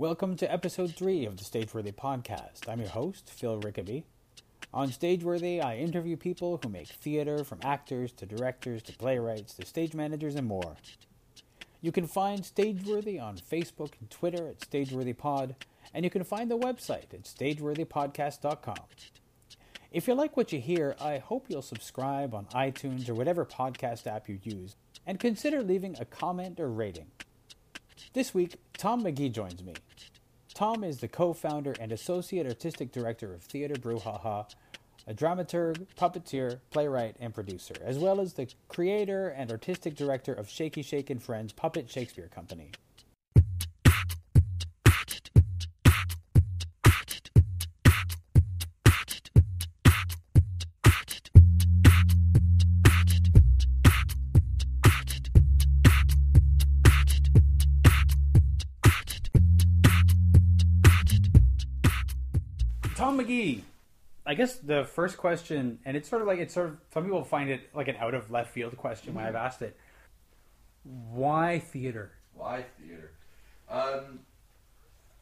Welcome to episode three of the Stageworthy podcast. I'm your host, Phil Rickaby. On Stageworthy, I interview people who make theater from actors to directors to playwrights to stage managers and more. You can find Stageworthy on Facebook and Twitter at StageworthyPod, and you can find the website at stageworthypodcast.com. If you like what you hear, I hope you'll subscribe on iTunes or whatever podcast app you use, and consider leaving a comment or rating. This week, Tom McGee joins me. Tom is the co founder and associate artistic director of Theatre Brouhaha, a dramaturg, puppeteer, playwright, and producer, as well as the creator and artistic director of Shaky Shake and Friends Puppet Shakespeare Company. Guess the first question, and it's sort of like it's sort of some people find it like an out of left field question when I've asked it. Why theater? Why theater? Um,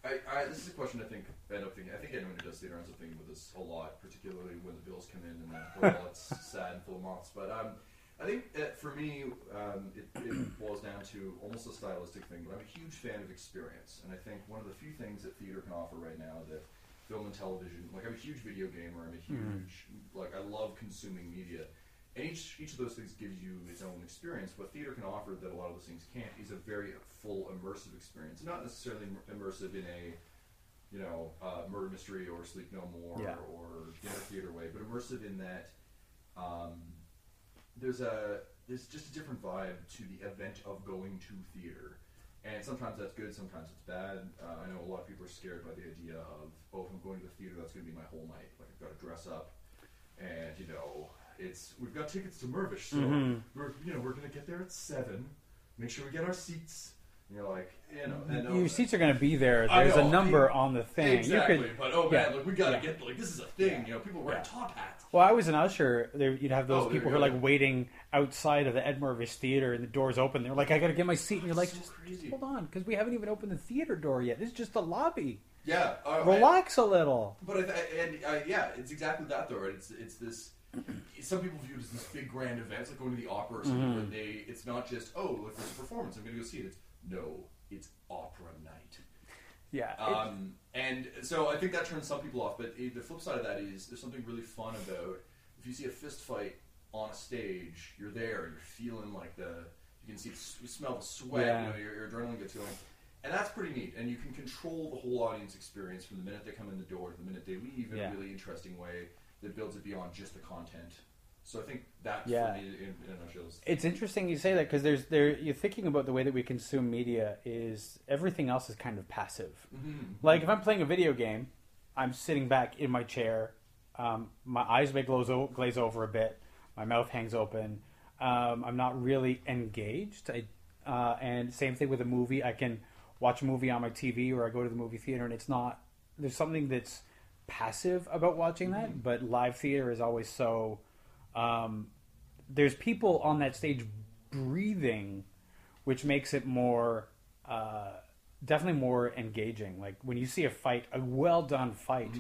I, I, this is a question I think I end up thinking. I think anyone who does theater ends up thinking with this a lot, particularly when the bills come in and then well, it's sad and full of moths. But um, I think uh for me, um, it, it boils down to almost a stylistic thing. But I'm a huge fan of experience, and I think one of the few things that theater can offer right now that film and television, like I'm a huge video gamer. I'm a huge like I love consuming media. And each each of those things gives you its own experience. What theater can offer that a lot of those things can't is a very full immersive experience. Not necessarily immersive in a you know uh, murder mystery or Sleep No More Yeah. or dinner theater way, but immersive in that um, there's a there's just a different vibe to the event of going to theater. And sometimes that's good, sometimes it's bad. Uh, I know a lot of people are scared by the idea of, oh, if I'm going to the theater, that's going to be my whole night. Like I've got to dress up, and you know, it's we've got tickets to Mirvish, so Mhm. we're you know we're going to get there at seven. Make sure we get our seats. You know, like you know, and, uh, Your seats are going to be there. I There's a number I- on the thing. exactly. You could. but oh yeah, man, like we got to yeah. get like this is a thing. Yeah. You know, people wear Yeah. top hats. Well, I was an usher. There, you'd have those Oh, people who are like waiting outside of the Ed Mirvish Theater, and the doors open. They're like, "I got to get my seat," and you're like, so "Just crazy. hold on, because we haven't even opened the theater door yet. This is just the lobby. Yeah, uh, Relax a little." But I th- and uh, yeah, it's exactly that though. Right? It's it's this. Some people view it as this big grand event, it's like going to the opera or something. Mm-hmm. Where they, it's not just oh, look, there's a performance. I'm going to go see it. It's no, it's opera night. Yeah. Um, and so I think that turns some people off. But it, the flip side of that is there's something really fun about if you see a fist fight on a stage, you're there, you're feeling like the you can see you smell the sweat, Yeah. you know, your, your adrenaline gets going. And that's pretty neat. And you can control the whole audience experience from the minute they come in the door to the minute they leave in Yeah. a really interesting way that builds it beyond just the content. So I think that Yeah. for me in, in a nutshell is It's interesting you say that because there's there you're thinking about the way that we consume media is everything else is kind of passive. Mhm. Like if I'm playing a video game, I'm sitting back in my chair, um, my eyes may glaze, o- glaze over a bit, my mouth hangs open. Um, I'm not really engaged. I, uh, and same thing with a movie. I can watch a movie on my TV or I go to the movie theater, and it's not. There's something that's passive about watching that, but live theater is always so. Um, there's people on that stage breathing, which makes it more, uh, definitely more engaging. Like when you see a fight, a well done fight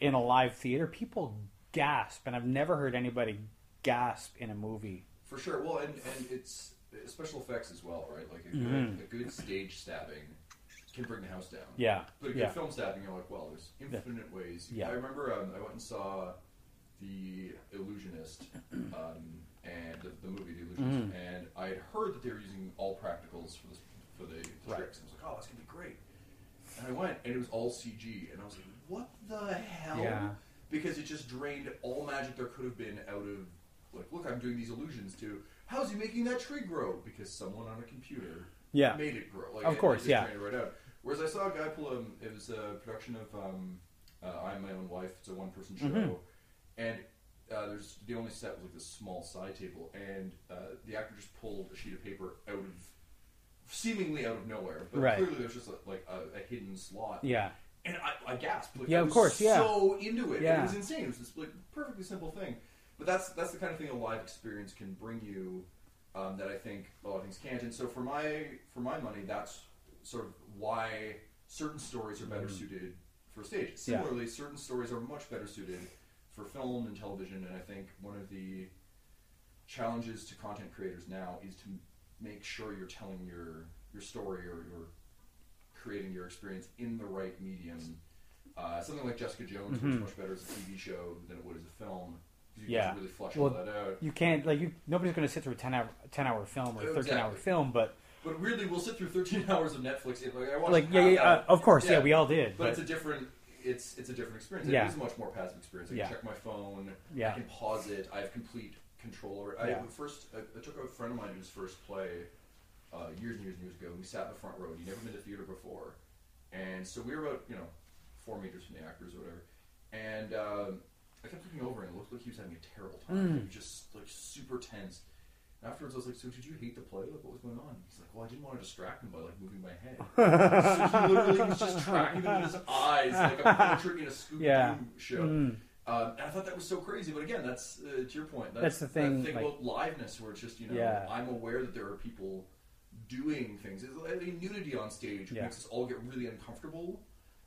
in a live theater, people gasp, and I've never heard anybody gasp in a movie. For sure. Well, and, and it's special effects as well, right? Like a good, Mhm. a good stage stabbing can bring the house down. Yeah, But a good yeah, film stabbing, you're like, well, there's infinite ways. Yeah. I remember um, I went and saw The Illusionist um, and the, the movie The Illusionist, Mm-hmm. and I had heard that they were using all practicals for the for the Right. tricks. And I was like, oh, that's gonna be great. And I went, and it was all CG, and I was like, what the hell? Yeah. Because it just drained all magic there could have been out of like, look, I'm doing these illusions to. How's he making that tree grow? Because someone on a computer yeah. made it grow. Like, Of course, yeah. it right out. Whereas I saw a guy pull a. It was a production of um, uh, I'm My Own Wife. It's a one person show, Mhm. There's the only set was like this small side table, and uh, the actor just pulled a sheet of paper out of seemingly out of nowhere, but Right. clearly there's just a, like a, a hidden slot. Yeah. And I, I gasped. Like, Yeah, I of was course, yeah. So into it, Yeah. it was insane. It was this like perfectly simple thing, but that's that's the kind of thing a live experience can bring you um, that I think a lot of things can't. And so for my for my money, that's sort of why certain stories are better Mhm. suited for stage. Similarly, certain stories are much better suited for film and television. And I think one of the challenges to content creators now is to make sure you're telling your your story or you're creating your experience in the right medium. Uh, something like Jessica Jones works Mhm. much better as a TV show than it would as a film. You Yeah. really flush Well, all that out. You can't like you. Nobody's going to sit through a ten hour ten hour film or a thirteen hour film, but But weirdly, we'll sit through 13 hours of Netflix. Like, I watched like yeah, yeah, uh, of course, yeah. Yeah. we all did. But But, it's a different. It's it's a different experience. Yeah. It is a much more passive experience. I can Yeah. check my phone. Yeah. I can pause it. I have complete control over it. I Yeah. first I, I took a friend of mine whose first play uh, years and years and years ago. We sat in the front row. He'd never been to theater before, and so we were about you know four meters from the actors or whatever. And um, I kept looking over and it looked like he was having a terrible time. Mm. He was just like super tense. Afterwards, I was like, "So did you hate the play? Like, what was going on?" He's like, "Well, I didn't want to distract him by like moving my head." so he literally was just tracking them with his eyes, like a portrait in a Scooby Doo Yeah. show. Mm. Um, and I thought that was so crazy. But again, that's uh, to your point. That's the thing, That thing like- about liveness, where it's just you know, Yeah. I'm aware that there are people doing things. It's like, I mean, nudity on stage Yeah. makes us all get really uncomfortable.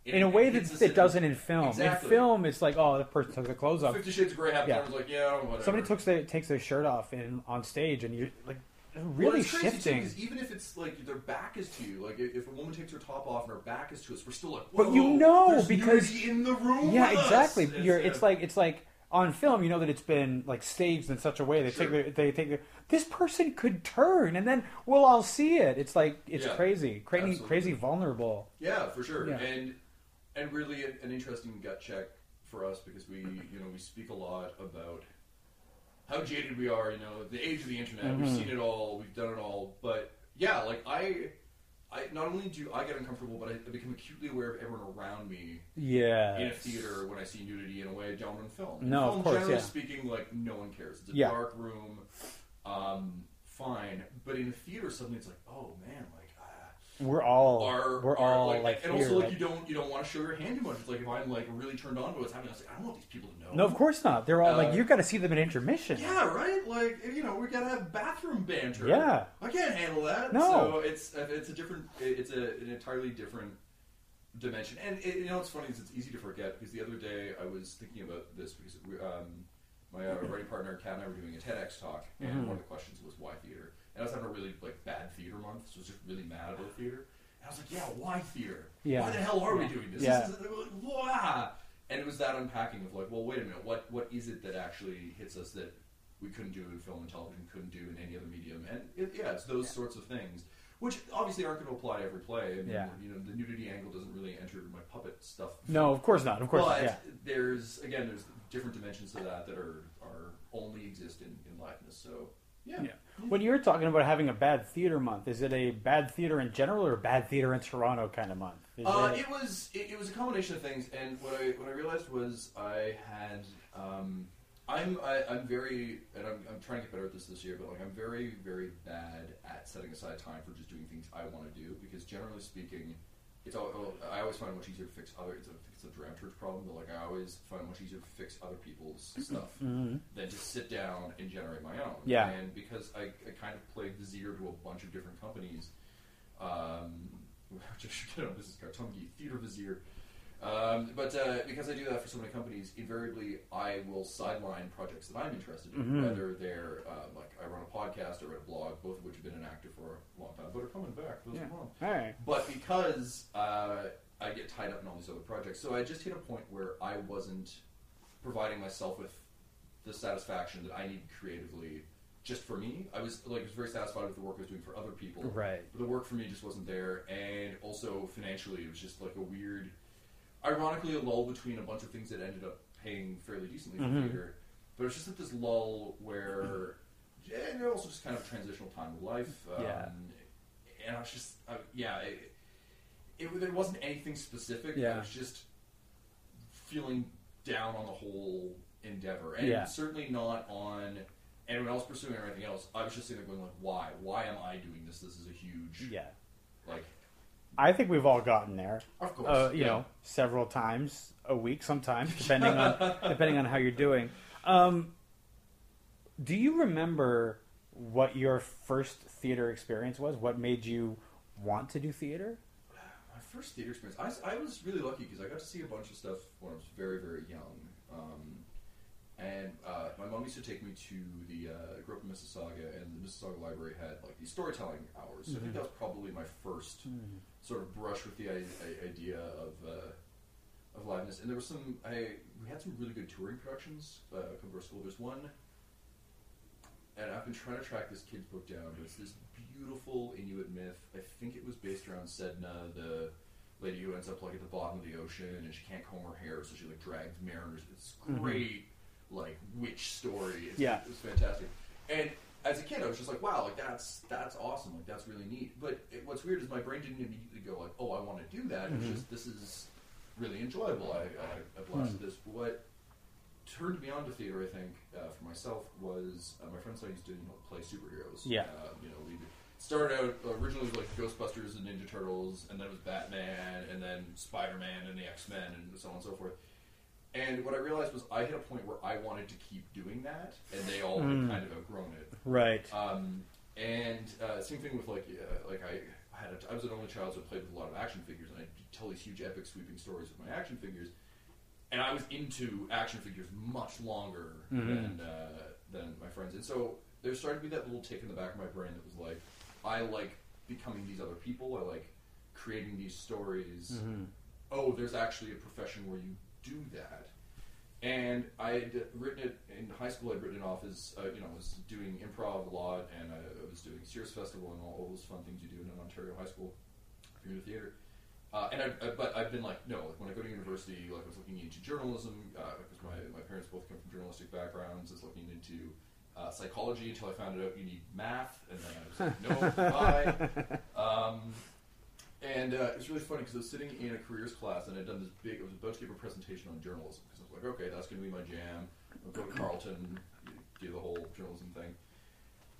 And in a way that it doesn't in film. Exactly. In film, it's like oh, the person took their clothes off. Fifty Shades of Grey happened. Yeah. I was like, yeah, whatever. Somebody takes their takes their shirt off in on stage, and you're like Well, really it's crazy, too, even if it's like their back is to you, like if a woman takes her top off and her back is to us, we're still like, But you know, because- in the room. Yeah, exactly. It's, You're, it's like it's like on film. You know that it's been like staged in such a way they Sure. take their, they take their, this person could turn, and then we'll all see it. It's like it's Yeah, crazy, crazy, absolutely. crazy vulnerable. Yeah, for sure. Yeah. And and really an, an interesting gut check for us because we you know we speak a lot about how jaded we are. You know, the age of the internet. We've Mhm. seen it all. We've done it all. But yeah, like I. I, not only do I get uncomfortable, but I become acutely aware of everyone around me Yeah. in a theater when I see nudity in a way I don't in film. In No, of film, course, generally yeah. speaking, like no one cares. It's a Yeah. dark room, um, fine. But in a theater, suddenly it's like, oh man, like We're all are we're are, all like, like, and here. also like like- you don't you don't want to show your hand too much. It's like if I'm like really turned on to what's happening, I was like, I don't want these people to know. no, of course not. They're all Uh, like you've got to see them at intermission. Yeah, right. Like you know, we gotta have bathroom banter. Yeah. I can't handle that. No. So it's it's a different. It's a, an entirely different dimension. And it, you know what's funny is it's easy to forget because the other day I was thinking about this because we, um, my uh, writing partner Kat and I were doing a TEDx talk, and Mhm. one of the questions was why theater. And I was having a really like bad theater month, so I was just really mad about theater. And I was like, yeah, why theater? Yeah. Why the hell are we doing this? Yeah. This is, wah! And it was that unpacking of like, well, wait a minute, what what is it that actually hits us that we couldn't do in film and television, couldn't do in any other medium? And it, yeah, it's those sorts of things, which obviously aren't going to apply to every play. I mean, Yeah. you know, the nudity angle doesn't really enter my puppet stuff. No, of course not. Of course, but not. yeah. there's again, there's different dimensions to that that are are only exist in, in liveness. So yeah, Yeah. When you're talking about having a bad theater month, is it a bad theater in general or a bad theater in Toronto kind of month? Uh, it- it was it, it was a combination of things, and what I what I realized was I had um, I'm I, I'm very and I'm, I'm trying to get better at this this year, but like I'm very very bad at setting aside time for just doing things I want to do because generally speaking, it's all, I always find it much easier to fix other it's a it's a dramaturge problem, but like I always find it much easier to fix other people's stuff Mhm. than to sit down and generate my own. Yeah. And because I, I kind of played the Vizier to a bunch of different companies, um, which I should get on a business card, Tongi Theater Vizier. Um, but uh, because I do that for so many companies, invariably I will sideline projects that I'm interested in, Mhm. whether they're um, like I run a podcast or write a blog, both of which have been inactive for a long time, but are coming back. Those Yeah. are. All right. But because uh, I get tied up in all these other projects, so I just hit a point where I wasn't providing myself with the satisfaction that I need creatively just for me. I was like I was very satisfied with the work I was doing for other people. Right. But the work for me just wasn't there, and also financially, it was just like a weird, ironically, a lull between a bunch of things that ended up paying fairly decently for Mhm. theater. But it's just at this lull where, and also just kind of transitional time of life. Um, Yeah. And I was just, uh, yeah, it, it, there wasn't anything specific. I Yeah. was just feeling down on the whole endeavor, and Yeah. certainly not on anyone else pursuing or anything else. I was just sitting there going like, why? Why am I doing this? This is a huge, Yeah. like, I think we've all gotten there. of course, Uh, you yeah. know, several times a week, sometimes depending on depending on how you're doing. Um, do you remember what your first theater experience was? What made you want to do theater? My first theater experience—I was really lucky because I got to see a bunch of stuff when I was very very young. Um, and uh, my mom used to take me to the. Uh, I grew up in Mississauga, and the Mississauga Library had like these storytelling hours. So I think Mhm. that was probably my first sort of brush with the I- I- idea of uh, of liveness. And there was some. I we had some really good touring productions uh, come to our school. There's one, and I've been trying to track this kid's book down. But it's this beautiful Inuit myth. I think it was based around Sedna, the lady who ends up like at the bottom of the ocean, and she can't comb her hair, so she like drags mariners. It's Mhm. great, like witch story. It's, Yeah. it's fantastic. And as a kid, I was just like, wow, like that's that's awesome, like that's really neat. But it, what's weird is my brain didn't immediately go like, oh, I want to do that. It was Mhm. just this is really enjoyable. I I, I blasted Hmm. this. What turned me on to theater, I think, uh, for myself was uh, my friends and I used to you know, play superheroes. Yeah. Uh, you know, we started out originally with like Ghostbusters and Ninja Turtles, and then it was Batman, and then Spider Man and the X Men, and so on and so forth. And what I realized was I hit a point where I wanted to keep doing that, and they all Mm. had kind of outgrown it. Right. Um, and uh, same thing with like uh, like I had a, I was an only child, so I played with a lot of action figures, and I tell these huge epic sweeping stories with my action figures. And I was into action figures much longer Mhm. than uh, than my friends, and so there started to be that little tick in the back of my brain that was like, I like becoming these other people. I like creating these stories Mhm. oh, there's actually a profession where you do that. And I had written it in high school. I'd written it off as uh, you know, I was doing improv a lot, and I was doing Sears Festival and all, all those fun things you do in an Ontario high school if you're in the theater. Uh, and I, I, but I've been like, no, like when I go to university, like I was looking into journalism because my, my parents both come from journalistic backgrounds. I was looking into uh, psychology until I found out you need math, and then I was like, no, bye. Um, and uh, it's really funny because I was sitting in a careers class and I'd done this big. it was about to give a presentation on journalism because I was like, okay, that's going to be my jam. I'll go to Carleton, do the whole journalism thing.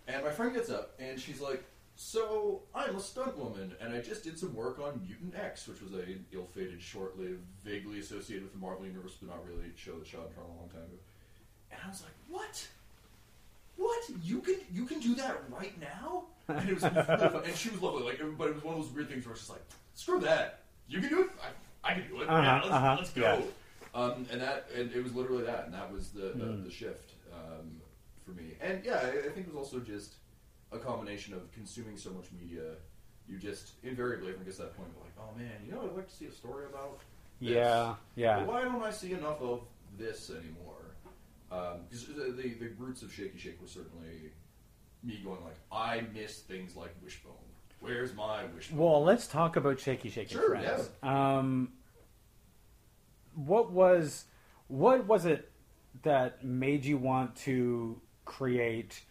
And my friend gets up and she's like, "So I'm a stunt woman, and I just did some work on Mutant X, which was a ill-fated, short-lived, vaguely associated with the Marvel Universe, but not really show that shot in Toronto a long time ago." And I was like, "What? What? You can you can do that right now?" And it was and she was lovely. Like, but it was one of those weird things where it's just like, "Screw that! You can do it. I, I can do it. Uh-huh, yeah, let's, uh-huh, let's go." yeah. Um, and that and it was literally that, and that was the the, Mm. the shift um, for me. And yeah, I, I think it was also just a combination of consuming so much media. You just invariably, I think, gets to that point of like, oh man, you know, I'd like to see a story about. this. Yeah. Yeah. But why don't I see enough of this anymore? Because the, the the roots of Shaky Shake were certainly me going like, I miss things like Wishbone. Where's my Wishbone? Well, let's talk about Shaky Shaky Sure, Friends. Um, what was what was it that made you want to create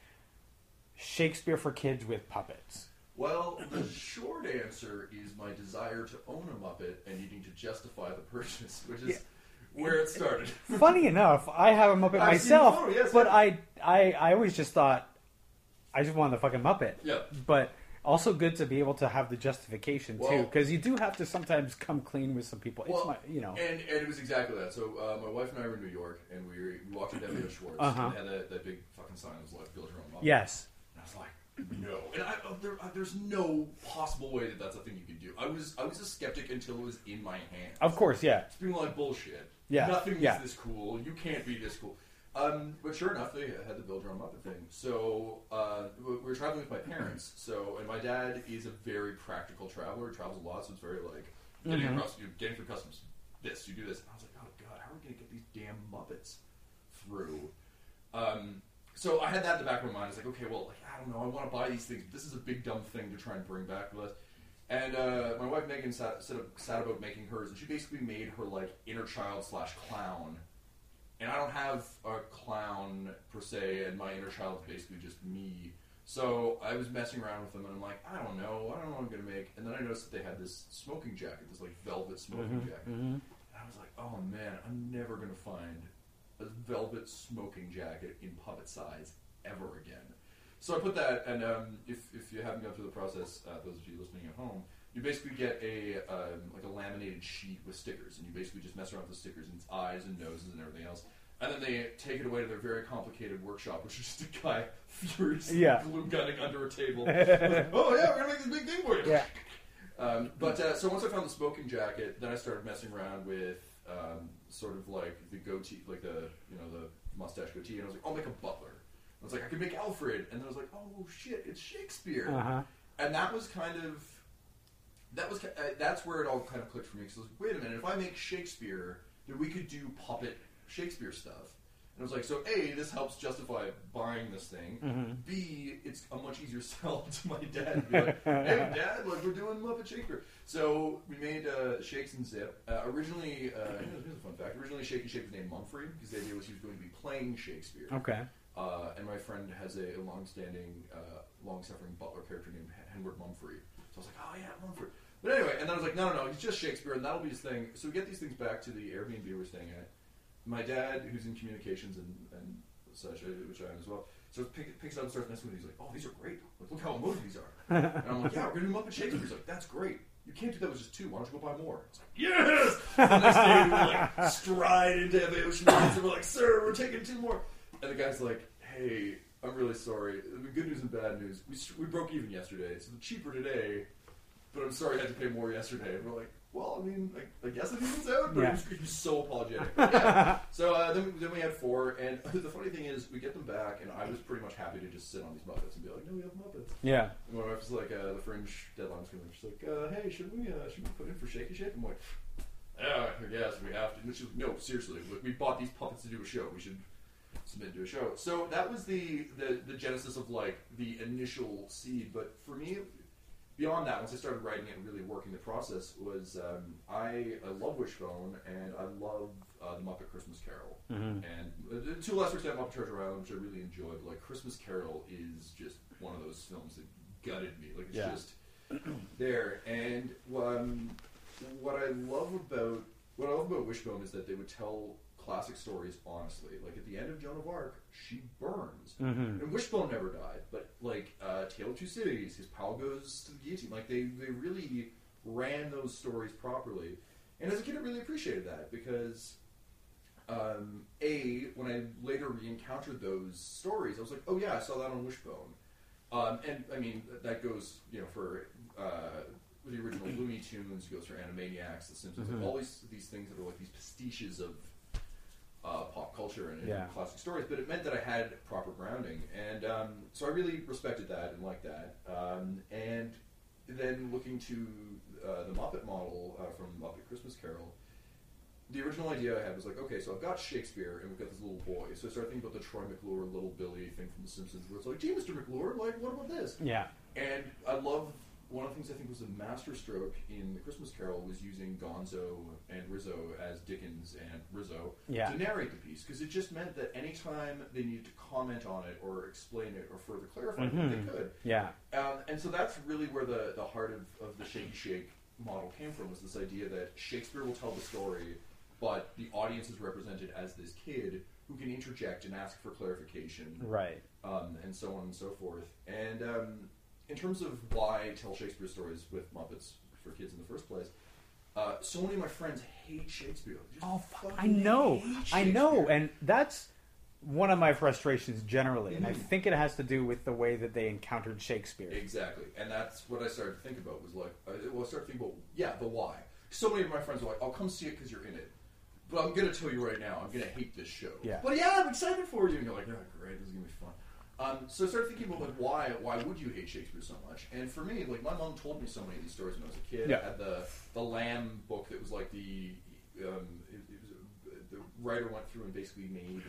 Shakespeare for kids with puppets? Well, the short answer is my desire to own a Muppet and needing to justify the purchase, which is Yeah. where it started. Funny enough, I have a Muppet I've myself, photo, yes, but yeah. I, I I always just thought I just wanted the fucking Muppet. yeah. But also good to be able to have the justification too, because you do have to sometimes come clean with some people. It's Well, my, you know, And, and it was exactly that. So uh, my wife and I were in New York, and we, were, we walked into FAO Schwarz, Uh-huh. and had that, that big fucking sign that was like, build your own Muppet. yes, And I was like, no. And I, uh, there, there's no possible way that that's a thing you can do. I was I was a skeptic until it was in my hand. of course, yeah. It's being like bullshit. Yeah, Nothing yeah. is this cool. You can't be this cool. Um, but sure enough, they had the build your own Muppet thing. So uh, we we were traveling with my parents. So and my dad is a very practical traveler. He travels a lot, so it's very like getting Mhm. across, you getting through customs. This, you do this. And I was like, oh god, how are we gonna get these damn Muppets through? Um, so I had that in the back of my mind. I was like, okay, well, like, I don't know. I want to buy these things. This is a big dumb thing to try and bring back with us. And uh, my wife Megan sat, sat, sat about making hers, and she basically made her like inner child slash clown. And I don't have a clown per se, and my inner child is basically just me. So I was messing around with them, and I'm like, I don't know, I don't know what I'm gonna make. And then I noticed that they had this smoking jacket, this like velvet smoking jacket. Mhm. And I was like, oh man, I'm never going to find a velvet smoking jacket in puppet size ever again. So I put that, and um, if, if you haven't gone through the process, uh, those of you listening at home, you basically get a um, like a laminated sheet with stickers, and you basically just mess around with the stickers and its eyes and noses and everything else. And then they take it away to their very complicated workshop, which is just a guy furiously Yeah. glue gunning under a table. Like, oh yeah, we're gonna make this big thing for you. Yeah. Um, but uh, so once I found the smoking jacket, then I started messing around with um, sort of like the goatee, like the you know the mustache goatee, and I was like, I'll make a butler. I was like, I could make Alfred, and then I was like, oh shit, it's Shakespeare, Uh-huh. and that was kind of that was uh, that's where it all kind of clicked for me. Because I was like, wait a minute, if I make Shakespeare, then we could do puppet Shakespeare stuff. And I was like, so A, this helps justify buying this thing. Mm-hmm. B, it's a much easier sell to my dad. to Be like, hey, dad, like we're doing Muppet Shakespeare. So we made uh, Shakes and Zip. Uh, originally, uh, here's a fun fact. Originally, Shake and Shake was named Mumfrey because the idea was he was going to be playing Shakespeare. Okay. Uh, and my friend has a, a long-standing, uh, long-suffering butler character named Henry Mumfrey. So I was like, oh yeah, Mumfrey. But anyway, and then I was like, no, no, no, he's just Shakespeare, and that'll be his thing. So we get these things back to the Airbnb we're staying at. My dad, who's in communications and, and such, uh, which I am as well, so pick, picks up and starts messing with it. He's like, oh, these are great. Like, look how emotive these are. and I'm like, yeah, we're gonna do Muppet Shakespeare. He's like, that's great. You can't do that with just two. Why don't you go buy more? It's like, yes! The next day we like stride into Evan Ocean Heights and we're like, sir, we're taking two more. And the guy's like, hey, I'm really sorry. The good news and bad news. We, we broke even yesterday, so the cheaper today, but I'm sorry I had to pay more yesterday. And we're like, well, I mean, I, I guess it evens out, but Yeah. he, was, he was so apologetic. Yeah. So uh, then, we, then we had four, and the funny thing is, we get them back, and I was pretty much happy to just sit on these Muppets and be like, no, we have Muppets. Yeah. And my wife's like, uh, the Fringe deadline's coming. She's like, uh, hey, should we uh, should we put in for Shaky Shake? I'm like, yeah, I guess we have to. And she's like, no, seriously, like, we bought these puppets to do a show. We should submit to a show. So that was the, the the genesis of like the initial seed. But for me, beyond that, once I started writing it and really working the process, was um, I, I love Wishbone and I love uh, the Muppet Christmas Carol. Mm-hmm. And uh, to a lesser extent, Muppet Treasure Island, which I really enjoyed. But like Christmas Carol is just one of those films that gutted me. Like it's Yeah. just there. And um, what I love about what I love about Wishbone is that they would tell classic stories honestly. Like at the end of Joan of Arc, she burns. Mm-hmm. And Wishbone never died, but like uh, Tale of Two Cities, his pal goes to the guillotine. Like they, they really ran those stories properly. And as a kid, I really appreciated that because, um, a when I later re-encountered those stories, I was like, oh yeah, I saw that on Wishbone. Um, and I mean that goes you know for uh, the original Looney Tunes, goes for Animaniacs, The Simpsons, Mhm. like all these these things that are like these pastiches of uh, pop culture and, and Yeah. classic stories, but it meant that I had proper grounding, and um, so I really respected that and liked that. Um, and then looking to uh, the Muppet model uh, from Muppet Christmas Carol, the original idea I had was like, okay, so I've got Shakespeare and we've got this little boy, so I started thinking about the Troy McClure, Little Billy thing from The Simpsons, where it's like, gee, Mr. McClure, like, what about this? Yeah. And I love one of the things I think was a masterstroke in the Christmas Carol was using Gonzo and Rizzo as Dickens and Rizzo Yeah. to narrate the piece because it just meant that anytime they needed to comment on it or explain it or further clarify it, Mhm. they could. Yeah. Um, and so that's really where the, the heart of, of the Shaky Shake model came from was this idea that Shakespeare will tell the story, but the audience is represented as this kid who can interject and ask for clarification Right. um, and so on and so forth. And um, in terms of why I tell Shakespeare stories with Muppets for kids in the first place, uh, so many of my friends hate Shakespeare. Just Oh, fuck. I know. I know. And that's one of my frustrations generally. And I Mhm. think it has to do with the way that they encountered Shakespeare. Exactly, and that's what I started to think about. Was like, uh, well, I started thinking about yeah, the why. So many of my friends are like, "I'll come see it because you're in it," but I'm gonna tell you right now, I'm gonna hate this show. Yeah. But yeah, I'm excited for you. And you're like, "Yeah, great, this is gonna be fun." Um, so I started thinking about like why why would you hate Shakespeare so much? And for me, like my mom told me so many of these stories when I was a kid. Yeah. I had the the Lamb book that was like the um, it, it was a, the writer went through and basically made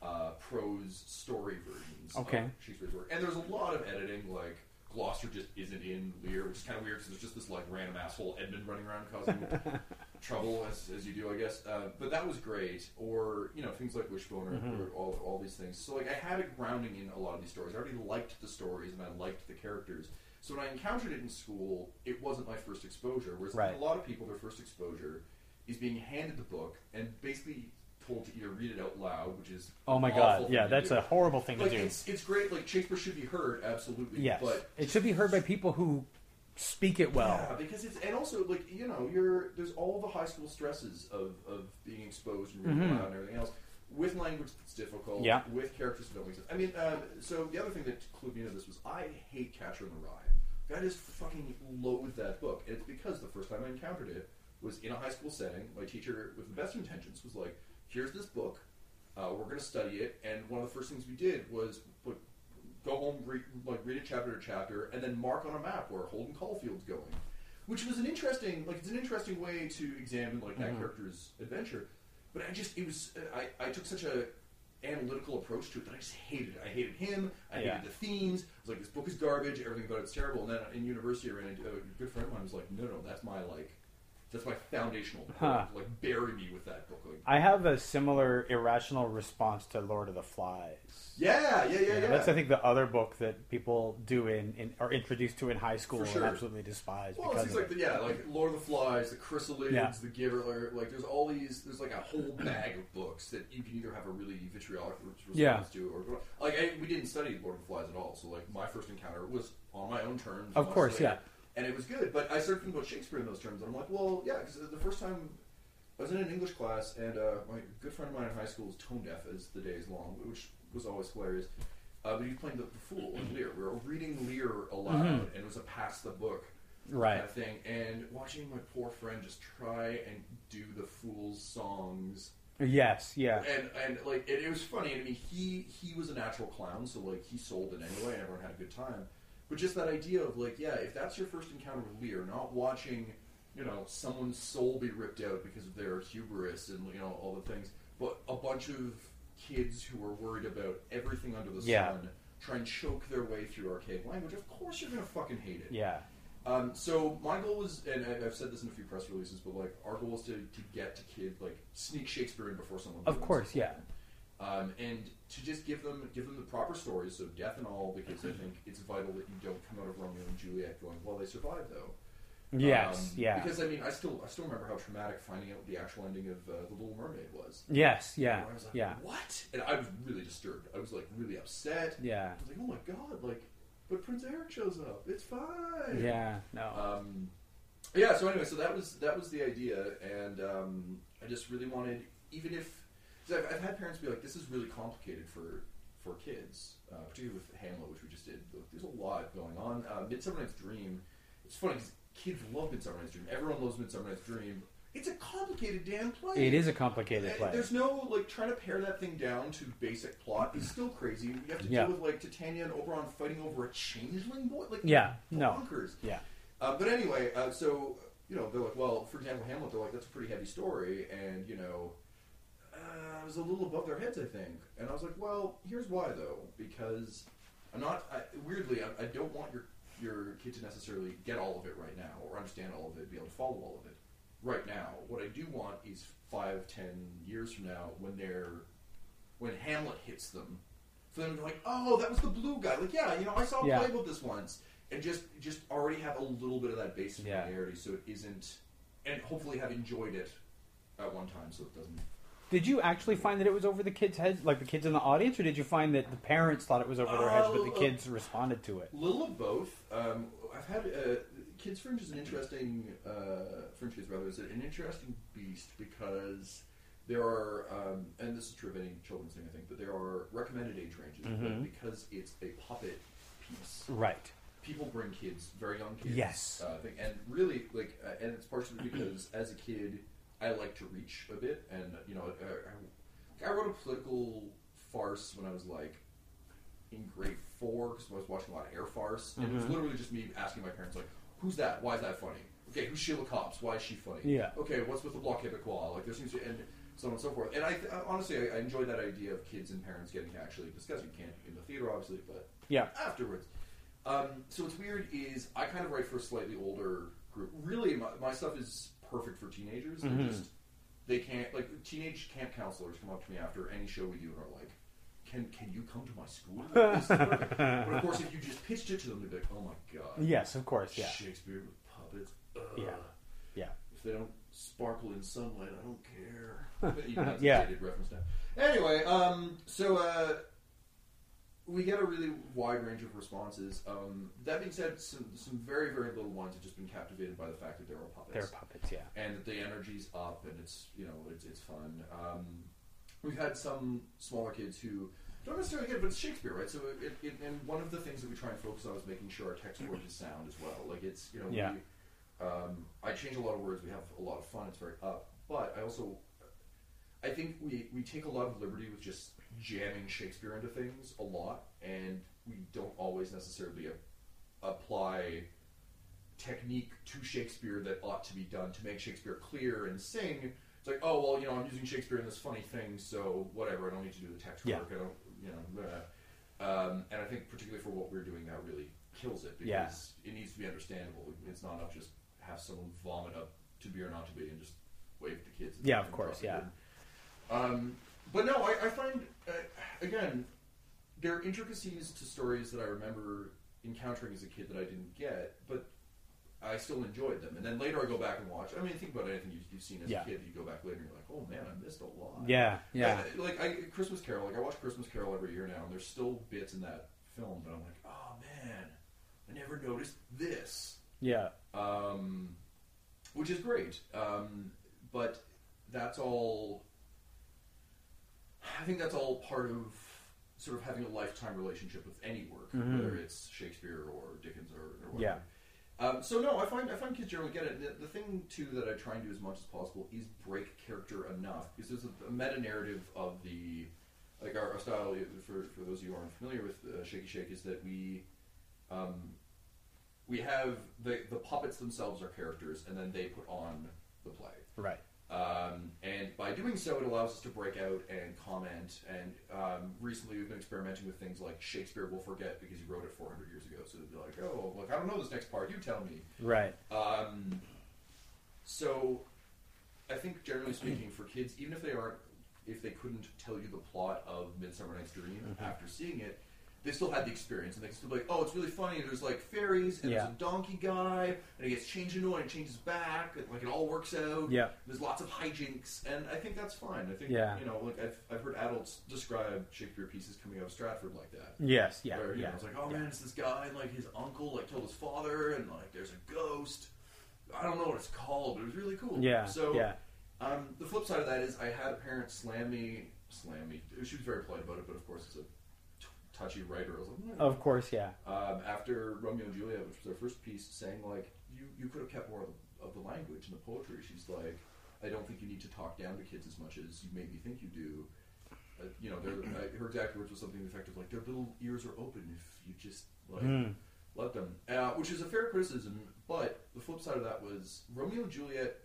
uh, prose story versions Okay. of Shakespeare's work. And there's a lot of editing, like Gloucester just isn't in Lear, which is kind of weird because there's just this like random asshole Edmund running around causing trouble as, as you do, I guess. Uh, but that was great. Or you know things like Wishbone or, Mhm. or all, all these things. So like I had a grounding in a lot of these stories. I already liked the stories and I liked the characters. So when I encountered it in school, it wasn't my first exposure. Whereas Right. a lot of people, their first exposure is being handed the book and basically told to either read it out loud, which is Oh my god. Yeah, that's a horrible thing like to do. it's it's great. Like Shakespeare should be heard, absolutely. Yes. but it should be heard by people who speak it well. yeah, because it's and also like you know you're there's all the high school stresses of of being exposed and reading Mhm. aloud and everything else with language that's difficult. Yeah. with characters that don't make sense. I mean, um, so the other thing that clued me into this was I hate Catcher in the Rye. I just fucking loathe that book. And it's because the first time I encountered it was in a high school setting. My teacher, with the best intentions, was like, "Here's this book. Uh, we're going to study it." And one of the first things we did was put, go home, read, like read a chapter to chapter, and then mark on a map where Holden Caulfield's going, which was an interesting, like it's an interesting way to examine like that Mhm. character's adventure. But I just, it was, I, I took such a analytical approach to it that I just hated it. I hated him. I hated the themes. I was like, this book is garbage. Everything about it's terrible. And then in university, I ran into a good friend of mine. Was like, no, no, that's my like, that's my foundational book. Huh. Like, bury me with that book. Like, I have a similar irrational response to Lord of the Flies. yeah, yeah, yeah, yeah. That's I think the other book that people do in, in are introduced to in high school sure. and absolutely despise Well, because it's like it. the, yeah, like Lord of the Flies, the Chrysalids, Yeah. the Giver. Like, there's all these. There's like a whole bag of books that you can either have a really vitriolic response Yeah. to, or like I, we didn't study Lord of the Flies at all. So like my first encounter was on my own terms. Of course, later, yeah. And it was good. But I started thinking about Shakespeare in those terms, and I'm like, well, yeah, because the first time I was in an English class, and uh, my good friend of mine in high school was tone deaf as the days long, which was always hilarious. Uh, but he was playing the, the Fool in Lear. We were reading Lear aloud, Mhm. and it was a pass the book Right. kind of thing. And watching my poor friend just try and do the Fool's songs, Yes. Yeah. and and like it, it was funny. I mean, he he was a natural clown, so like he sold it anyway, and everyone had a good time. But just that idea of like, yeah, if that's your first encounter with Lear, not watching, you know, someone's soul be ripped out because of their hubris and you know all the things, but a bunch of kids who are worried about everything under the Yeah. sun try and choke their way through archaic language. Of course, you're gonna fucking hate it. Yeah. Um, so my goal was, and I- I've said this in a few press releases, but like our goal was to, to get to kids like sneak Shakespeare in before someone. Of course. Yeah. Um, and to just give them give them the proper stories, so death and all, because I think it's vital that you don't come out of Romeo and Juliet going, well, they survived though. Yes. Um, yeah. Because I mean, I still I still remember how traumatic finding out the actual ending of uh, the Little Mermaid was. Yes. Yeah. Where I was like, Yeah. what? And I was really disturbed. I was like really upset. Yeah. I was like, oh my god, like, but Prince Eric shows up. It's fine. Yeah. No. Um, yeah. So anyway, so that was that was the idea, and um, I just really wanted, even if 'cause I've, I've had parents be like, "This is really complicated for for kids, uh, particularly with Hamlet, which we just did. Look, There's a lot going on. Uh, Midsummer Night's Dream. It's funny because kids love Midsummer Night's Dream. Everyone loves Midsummer Night's Dream. It's a complicated damn play. it is a complicated Uh, play. There's no like trying to pare that thing down to basic plot. It's still crazy. You have to Yeah. deal with like Titania and Oberon fighting over a changeling boy. Like Yeah, no. bonkers. Yeah. Uh, but anyway, uh, so you know they're like, well, for example, Hamlet. They're like, that's a pretty heavy story, and you know, uh, it was a little above their heads, I think. And I was like, well, here's why though, because I'm not. I, weirdly, I, I don't want your your kid to necessarily get all of it right now or understand all of it, be able to follow all of it right now. What I do want is five, ten years from now, when they're when Hamlet hits them, for them to be like, oh, that was the blue guy. Like, yeah, you know, I saw a Yeah. play about this once, and just just already have a little bit of that base Yeah. familiarity, so it isn't, and hopefully have enjoyed it at one time, so it doesn't. Did you actually find that it was over the kids' heads, like the kids in the audience, or did you find that the parents thought it was over their heads, but the Uh, kids responded to it? little of both. Um, I've had uh, Kids Fringe is an interesting uh, Fringe Kids rather is an interesting beast because there are um, and this is true of any children's thing I think, but there are recommended age ranges but Mhm. because it's a puppet piece. Right. People bring kids, very young kids. Yes. uh, and really like, uh, and it's partially because as a kid I like to reach a bit, and you know, I, I, I wrote a political farce when I was like in grade four because I was watching a lot of air farce, and it was Mhm. literally just me asking my parents like, "Who's that? Why is that funny? Okay, who's Sheila Copps? Why is she funny? Yeah. Okay, what's with the Bloc Québécois? Like there seems to and so on and so forth. And I, I honestly I, I enjoy that idea of kids and parents getting to actually discuss. You can't in the theater obviously, but Yeah. afterwards. Um, so what's weird is I kind of write for a slightly older group. Really, my, my stuff is perfect for teenagers. They Mhm. just they can't like teenage camp counselors come up to me after any show we do and are like, "Can can you come to my school?" This is perfect." but of course, if you just pitched it to them, they'd be like, "Oh my god, Yes, of course. Yeah. Shakespeare with puppets." Ugh. Yeah. Yeah. If they don't sparkle in sunlight, I don't care. Even that's Yeah. a dated reference now. Anyway, um, so uh, we get a really wide range of responses. Um, that being said, some some very very little ones have just been captivated by the fact that they're all puppets They're puppets. Yeah. and that the energy's up and it's you know it's it's fun. Um, we've had some smaller kids who don't necessarily get it, but it's Shakespeare, right? So, it, it, and one of the things that we try and focus on is making sure our text work is sound as well. Like it's, you know, Yeah. we, um, I change a lot of words. We have a lot of fun. It's very up, but I also, I think we we take a lot of liberty with just jamming Shakespeare into things a lot, and we don't always necessarily a, apply technique to Shakespeare that ought to be done to make Shakespeare clear and sing. It's like, oh well, you know, I'm using Shakespeare in this funny thing, so whatever. I don't need to do the text Yeah. work. I don't, you know. blah. Um, and I think particularly for what we're doing, that really kills it because Yeah. it needs to be understandable. It's not enough just have someone vomit up to be or not to be and just wave at the kids. Yeah, of and course, drop it yeah. Um, but no, I, I find uh, again there are intricacies to stories that I remember encountering as a kid that I didn't get, but I still enjoyed them. And then later I go back and watch. I mean, think about anything you've, you've seen as Yeah. a kid. You go back later and you're like, oh man, I missed a lot. Yeah, yeah. Uh, like I, Christmas Carol. Like I watch Christmas Carol every year now, and there's still bits in that film that I'm like, oh man, I never noticed this Yeah. um, which is great. Um, but that's all. I think that's all part of sort of having a lifetime relationship with any work, Mhm. whether it's Shakespeare or Dickens or, or Yeah. whatever. Um, so no, I find I find kids generally get it. The, the thing too that I try and do as much as possible is break character enough because there's a, a meta narrative of the like our, our style. For for those of you who aren't familiar with uh, Shaky Shake, is that we um, we have the the puppets themselves are characters, and then they put on the play. Right. Um, and by doing so, it allows us to break out and comment. And um, recently, we've been experimenting with things like Shakespeare will forget because he wrote it 400 years ago. So they'd be like, oh, look, I don't know this next part. You tell me. Right. Um, so, I think generally speaking, for kids, even if they aren't, if they couldn't tell you the plot of Midsummer Night's Dream Mm-hmm. after seeing it, they still had the experience, and they still be like, "Oh, it's really funny." There's like fairies, and Yeah. there's a donkey guy, and he gets changed into one, and changes back, and like it all works out. Yeah. There's lots of hijinks, and I think that's fine. I think Yeah. you know, like I've, I've heard adults describe Shakespeare pieces coming out of Stratford like that. Yes. Yeah. Where, you yeah. know, it's like, oh man, it's this guy, and like his uncle like killed his father, and like there's a ghost. I don't know what it's called, but it was really cool. Yeah. So yeah. um, the flip side of that is I had a parent slam me, slam me. She was very polite about it, but of course it's a touchy writer. I was like. Of course. Yeah. um, after Romeo and Juliet, which was their first piece, saying like, you you could have kept more of the, of the language and the poetry. She's like, I don't think you need to talk down to kids as much as you maybe think you do. Uh, you know, her exact words was something effective like, their little ears are open if you just like Mm. let them, uh, which is a fair criticism. But the flip side of that was Romeo and Juliet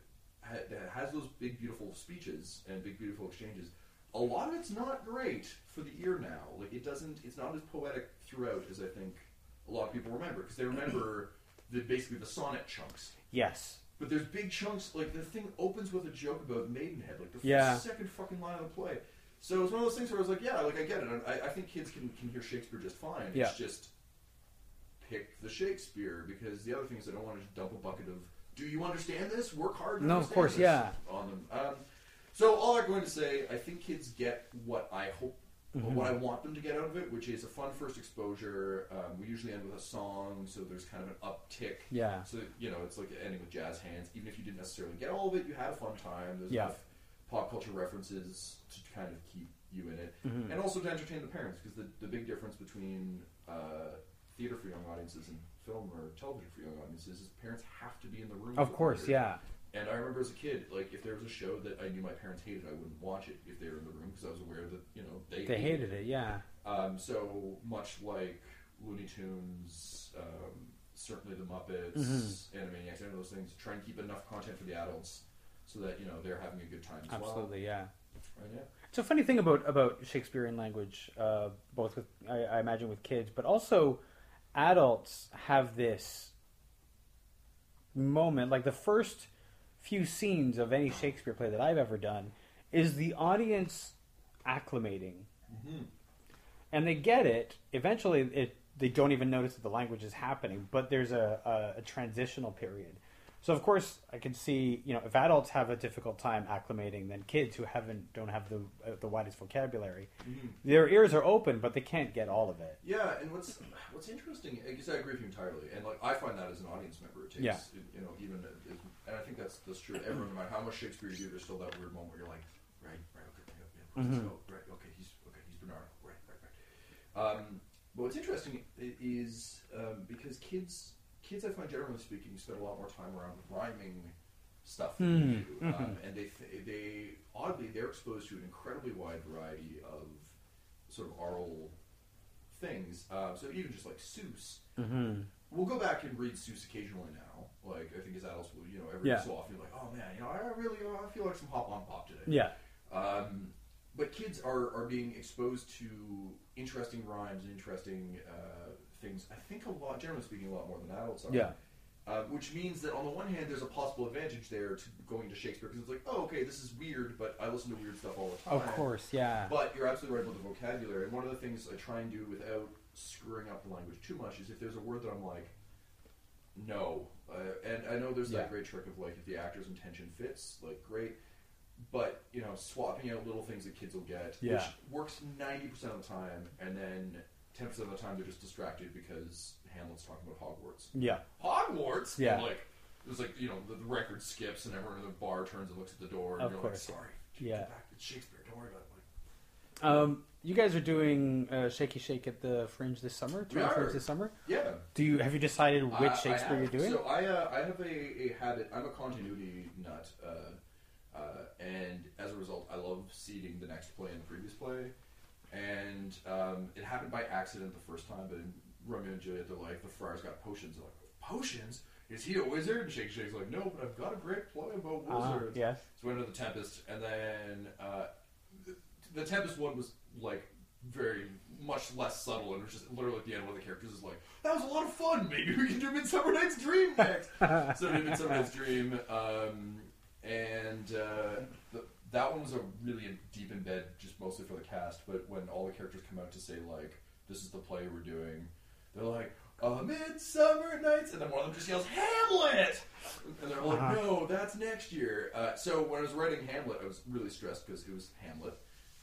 ha- has those big, beautiful speeches and big, beautiful exchanges. A lot of it's not great for the ear now. Like it doesn't, it's not as poetic throughout as I think a lot of people remember because they remember the basically the sonnet chunks. Yes. But there's big chunks. Like the thing opens with a joke about Maidenhead, like the Yeah. second fucking line of the play. So it's one of those things where I was like, yeah, like I get it. I, I think kids can, can hear Shakespeare just fine. Yeah. It's just pick the Shakespeare because the other thing is I don't want to just dump a bucket of. Do you understand this? Work hard. No, of course, this," yeah. On them. Um, so all I'm going to say, I think kids get what I hope, Mhm. what I want them to get out of it, which is a fun first exposure. Um, we usually end with a song, so there's kind of an uptick. Yeah. So you know, it's like ending with jazz hands. Even if you didn't necessarily get all of it, you had a fun time. There's Yeah. enough pop culture references to kind of keep you in it, Mhm. and also to entertain the parents because the the big difference between uh, theater for young audiences and film or television for young audiences is parents have to be in the room. Of course. Yeah. And I remember as a kid, like if there was a show that I knew my parents hated, I wouldn't watch it if they were in the room because I was aware that you know they They hated it. Yeah. um, so much like Looney Tunes, um, certainly the Muppets, Mhm. Animaniacs, any of those things, try and keep enough content for the adults so that you know they're having a good time as well. Absolutely. Yeah. Right? Yeah. It's a funny thing about about Shakespearean language, uh, both with I, I imagine with kids, but also adults have this moment. Like the first few scenes of any Shakespeare play that I've ever done is the audience acclimating, Mm-hmm. and they get it. Eventually, it they don't even notice that the language is happening, but there's a, a, a transitional period. So of course, I can see you know if adults have a difficult time acclimating, then kids who haven't don't have the uh, the widest vocabulary, their ears are open, but they can't get all of it. Yeah, and what's what's interesting, I guess I agree with you entirely, and like I find that as an audience member, it takes Yeah. you know even as, and I think that's that's true. Everyone, no matter how much Shakespeare you do, there's still that weird moment where you're like, right, right, okay, yeah, yeah, let's Mhm. go, right, okay, he's okay, he's Bernardo, right, right, right. Um, but what's interesting is um, because kids, kids, I find generally speaking, spend a lot more time around rhyming stuff than we do, Hmm, um, and they th- they oddly they're exposed to an incredibly wide variety of sort of oral things. Uh, so even just like Seuss, Mm-hmm. we'll go back and read Seuss occasionally now. Like I think as adults, will you know every Yeah. so often you're like, oh man, you know I really uh, I feel like some hop on pop today. Yeah. Um, but kids are, are being exposed to interesting rhymes and interesting uh, things. I think a lot, generally speaking, a lot more than adults are. Yeah. Uh, which means that on the one hand, there's a possible advantage there to going to Shakespeare because it's like, oh, okay, this is weird, but I listen to weird stuff all the time. Of course. Yeah. But you're absolutely right about the vocabulary. And one of the things I try and do without screwing up the language too much is if there's a word that I'm like, no. Uh, and I know there's Yeah. that great trick of like, if the actor's intention fits, like, great. But, you know, swapping out little things that kids will get, Yeah. which works 90% of the time, and then 10% of the time they're just distracted because Hamlet's talking about Hogwarts. Yeah. Hogwarts? Yeah. And, like, it was like, you know, the, the record skips and everyone in the bar turns and looks at the door and Of you're course. like, sorry. Yeah. Get back. It's Shakespeare. Don't worry about it. Like, Um, you guys are doing uh, Shaky Shake at the Fringe this summer. We Toronto are. Fringe this summer. yeah. Do you have you decided which I- I Shakespeare you're doing? So I, uh, I have a, a habit. I'm a continuity nut, uh, uh, and as a result, I love seeding the next play and the previous play. And um, it happened by accident the first time, but in Romeo and Juliet, they're like the friars got potions. They're like, potions? Is he a wizard? And Shake Shake's like, no, but I've got a great play about Ah, wizards. yes. So we went to the Tempest, and then uh, the, Tempest one was like very much less subtle, and it was just literally at the end one of the characters is like, "That was a lot of fun. Maybe we can do Midsummer Night's Dream next." so we did Midsummer Night's Dream, um, and uh, the, that one was a really deep in bed, just mostly for the cast. But when all the characters come out to say like, "This is the play we're doing," they're like. A Midsummer Nights, and then one of them just yells Hamlet, and they're like, Uh-huh. "No, that's next year." Uh, so when I was writing Hamlet, I was really stressed because it was Hamlet,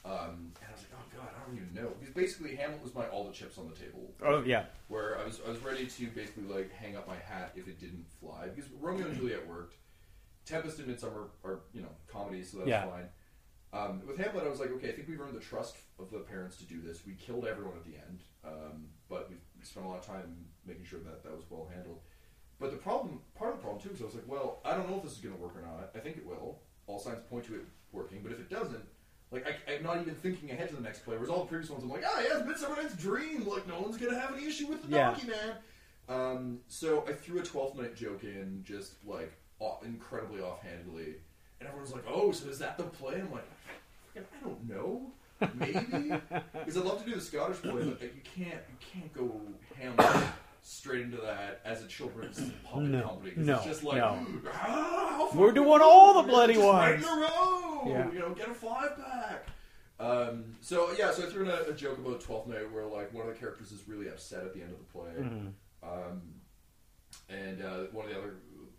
um, and I was like, "Oh God, I don't even know." Because basically, Hamlet was my all the chips on the table. Oh yeah. Where I was, I was ready to basically like hang up my hat if it didn't fly. Because Romeo and Juliet worked. Tempest and Midsummer are you know comedies, so that's Yeah. fine. Um, with Hamlet, I was like, okay, I think we've earned the trust of the parents to do this. We killed everyone at the end, um, but we spent a lot of time making sure that that was well handled. But the problem, part of the problem too, is I was like, well, I don't know if this is going to work or not. I think it will. All signs point to it working, but if it doesn't, like I, Not even thinking ahead to the next play. Whereas all the previous ones, I'm like, ah, yes, Midsummer Night's Dream. Like no one's going to have any issue with the Yeah. donkey man. Um, so I threw a Twelfth Night joke in, just like off, incredibly offhandedly, and everyone's like, "Oh, so is that the play?" I'm like, "Fucking, I don't know, maybe." Because I'd love to do the Scottish play, but like, you can't, you can't go Hamlet straight into that as a children's puppet No, company. 'cause no, it's just like, no. "Ah, how We're doing all the bloody just right in ones." a row. Yeah. You know, get a five pack. Um, so yeah, so I threw in a, a joke about Twelfth Night where like one of the characters is really upset at the end of the play. Mhm. Um, and uh, one of the other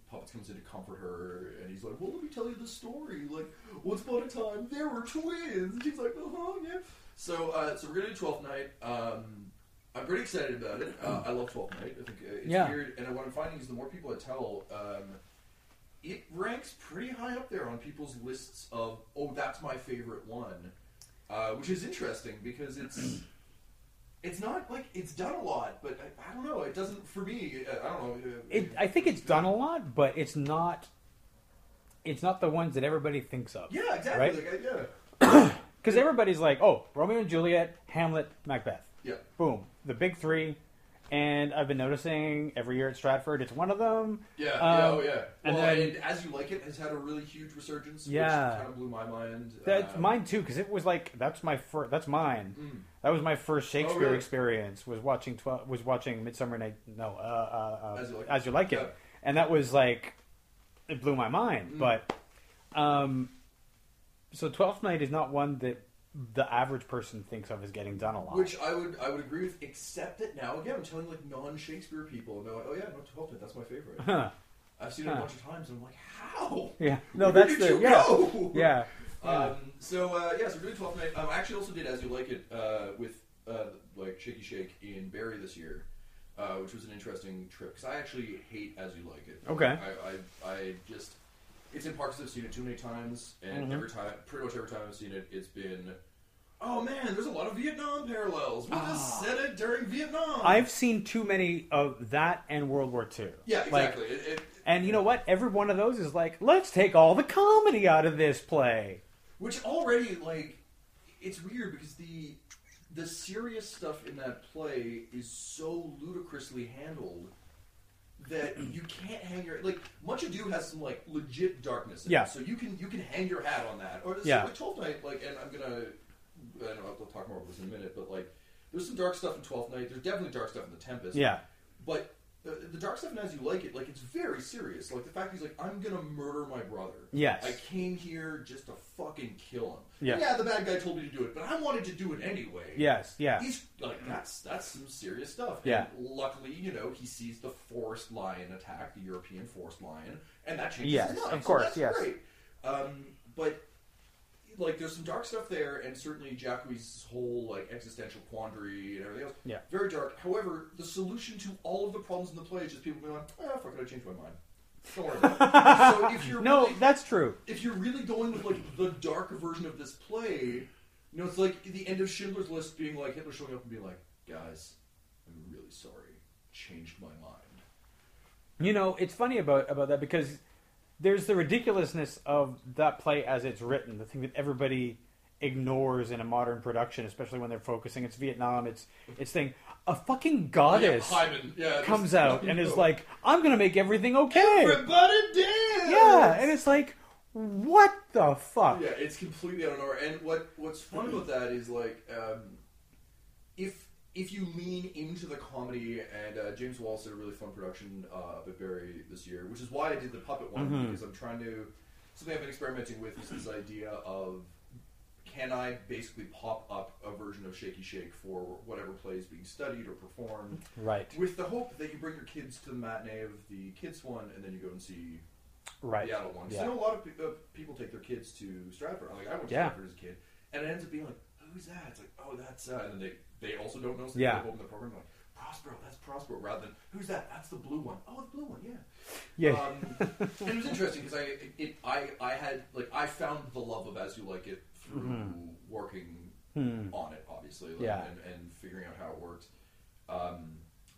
puppets comes in to comfort her, and he's like, "Well, let me tell you the story. Like, once upon a time, there were twins." And she's like, "Uh huh, yeah." So, uh, so we're gonna do Twelfth Night. Um, I'm pretty excited about it. Uh, I love Twelfth Night. I think it's Yeah. weird, and what I'm finding is the more people I tell, um, it ranks pretty high up there on people's lists of, "Oh, that's my favorite one," uh, which is interesting because it's. It's not like it's done a lot, but I, I don't know. It doesn't for me. uh, I don't know. uh, It, I think it's done a lot, but it's not. It's not the ones that everybody thinks of. Yeah, exactly. Right? Like, yeah, Because everybody's like, oh, Romeo and Juliet, Hamlet, Macbeth. yeah. Boom. The big three. And I've been noticing every year at Stratford, it's one of them. Yeah, yeah, Um, oh yeah. and well, then- and As You Like It has had a really huge resurgence, Yeah. which kind of blew my mind. That's Um, mine too, because it was like that's my first. That's mine. mm. That was my first Shakespeare Oh, really? experience. Was watching twelve. Was watching Midsummer Night. No, uh, uh, uh, As You Like It. As You Like It, Yeah. and that was like it blew my mind. Mm. But um, so Twelfth Night is not one that the average person thinks of as getting done a lot. Which I would I would agree with, except that now again I'm telling like non Shakespeare people, and they're like, oh yeah, no, Twelfth Night, that's my favorite. Huh. I've seen it a bunch of times, and I'm like, how? Yeah. No, Where that's the yeah. Yeah. Um, so uh, yeah, so we're doing 12th night. Um, I actually also did As You Like It uh, with uh, like Shaky Shake in Barrie this year, uh, which was an interesting trip because I actually hate As You Like It. Okay. I, I, I just it's in 'cause I've seen it too many times, and Mhm. every time, pretty much every time I've seen it, it's been oh man, there's a lot of Vietnam parallels. We'll just said it during Vietnam. I've seen too many of that and World War II. yeah, Like, exactly. it, it, and you know what? Every one of those is like, let's take all the comedy out of this play. Which already like it's weird because the the serious stuff in that play is so ludicrously handled that you can't hang your like Much Ado has some like legit darkness in Yeah. it. So you can you can hang your hat on that. Or Yeah. like Twelfth Night, like and I'm gonna I don't know I'll talk more about this in a minute, but like there's some dark stuff in Twelfth Night, there's definitely dark stuff in the Tempest. Yeah. But the, the dark stuff and As You Like It, like it's very serious. Like the fact he's like, I'm gonna murder my brother. Yes. I came here just to fucking kill him. Yeah. Yeah, the bad guy told me to do it, but I wanted to do it anyway. Yes. Yeah. He's like that's that's some serious stuff. Yeah. And luckily, you know, he sees the forest lion attack the European forest lion, and that changes Yes, his mind. of So course, that's yes. Great. Um, but like, there's some dark stuff there, and certainly Jaques' whole like existential quandary and everything else. Yeah. Very dark. However, the solution to all of the problems in the play is just people being like, "Ah, fuck it, I changed my mind." Don't worry about it. so if you're No, really, that's true. if you're really going with like the darker version of this play, you know, it's like the end of Schindler's List being like Hitler showing up and being like, "Guys, I'm really sorry, changed my mind." You know, it's funny about about that because there's the ridiculousness of that play as it's written, the thing that everybody ignores in a modern production, especially when they're focusing. It's Vietnam. It's it's thing. A fucking goddess yeah, yeah, comes out and is like, "I'm gonna make everything okay." "Everybody dance!" Yeah, and it's like, what the fuck? Yeah, it's completely out of nowhere. And what what's fun about that is like, um, if if you lean into the comedy, and uh, James Wallace did a really fun production uh, up at Barrie this year, which is why I did the puppet one Mhm. because I'm trying to something I've been experimenting with is this idea of can I basically pop up a version of Shaky Shake for whatever play is being studied or performed, Right, with the hope that you bring your kids to the matinee of the kids one, and then you go and see right. the adult one. Yeah. I know a lot of pe- uh, people take their kids to Stratford. Like I went to Yeah. Stratford as a kid, and it ends up being like, "Who's that?" It's like, "Oh, that's," uh, and then they they also don't know. So they Yeah. open the program like, "Prospero, that's Prospero," rather than "Who's that?" That's the blue one. Oh, the blue one, yeah. Yeah. Um, and it was interesting because I it I I had like I found the love of As You Like It through Mhm. working Hmm. on it, obviously, like, Yeah. and, and figuring out how it works. Um,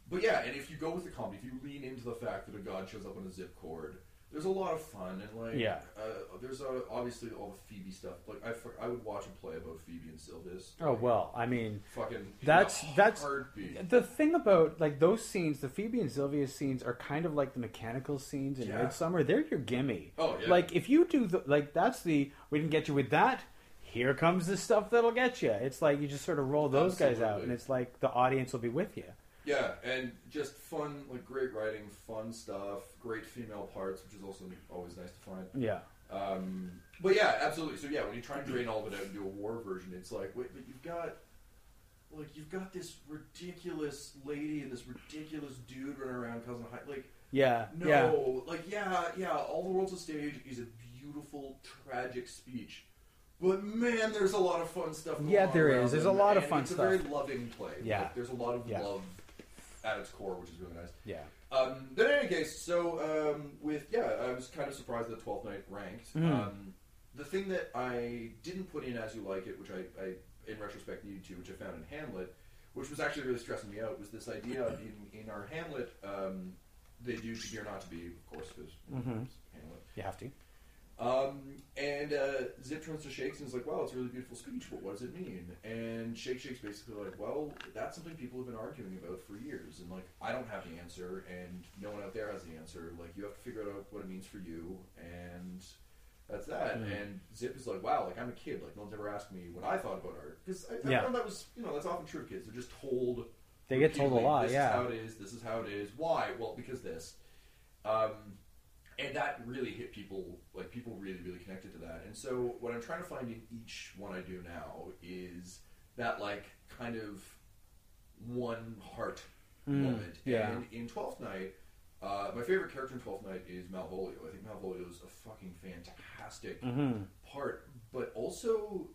but yeah, and if you go with the comedy, if you lean into the fact that a god shows up on a zip cord, there's a lot of fun and like Yeah. uh, there's uh, obviously all the Phoebe stuff. Like I, I would watch a play about Phoebe and Silvius. Oh well, I mean, fucking That's- that's- heartbeat. the thing about like those scenes, the Phoebe and Silvius scenes are kind of like the mechanical scenes in Yeah. Midsummer. They're your gimme. Oh yeah, Like if you do the like that's the we didn't get you with that. Here comes the stuff that'll get you. It's like you just sort of roll those guys out, and it's like the audience will be with you. Yeah, and just fun, like great writing, fun stuff, great female parts, which is also always nice to find. Yeah, Um, but yeah, absolutely. So yeah, when you try and drain all of it out and do a war version, it's like, wait, but you've got, like, you've got this ridiculous lady and this ridiculous dude running around causing high, like, yeah, no, yeah. like, yeah, yeah, all the world's a stage is a beautiful, tragic speech. But man, there's a lot of fun stuff. Going Yeah, there is. There's a lot of fun it's stuff. It's a very loving play. Yeah. Like, there's a lot of Yeah. love at its core, which is really nice. Yeah. Um, but in any case, so um, with yeah, I was kind of surprised that Twelfth Night ranked. Mhm. Um, the thing that I didn't put in as you like it, which I, I in retrospect needed to, which I found in Hamlet, which was actually really stressing me out, was this idea in in our Hamlet. Um, they do to be or not to be, of course, because Mhm. Hamlet. You have to. Um, and uh, Zip turns to Shakes and is like, "Wow, it's a really beautiful speech. But what does it mean?" And Shake Shake's basically like, "Well, that's something people have been arguing about for years, and like, I don't have the answer, and no one out there has the answer. Like, you have to figure out what it means for you, and that's that." Mhm. And Zip is like, "Wow, like I'm a kid. Like, no one's ever asked me what I thought about art because I, I Yeah. found that was, you know, that's often true of kids. They're just told." They get told a lot. This Yeah. is how it is. This is how it is. Why? Well, because this. Um, and that really hit people. Like people really, really connected to that. And so, what I'm trying to find in each one I do now is that like kind of one heart Mm, moment. yeah. And in Twelfth Night, uh, my favorite character in Twelfth Night is Malvolio. I think Malvolio is a fucking fantastic hmm part, but also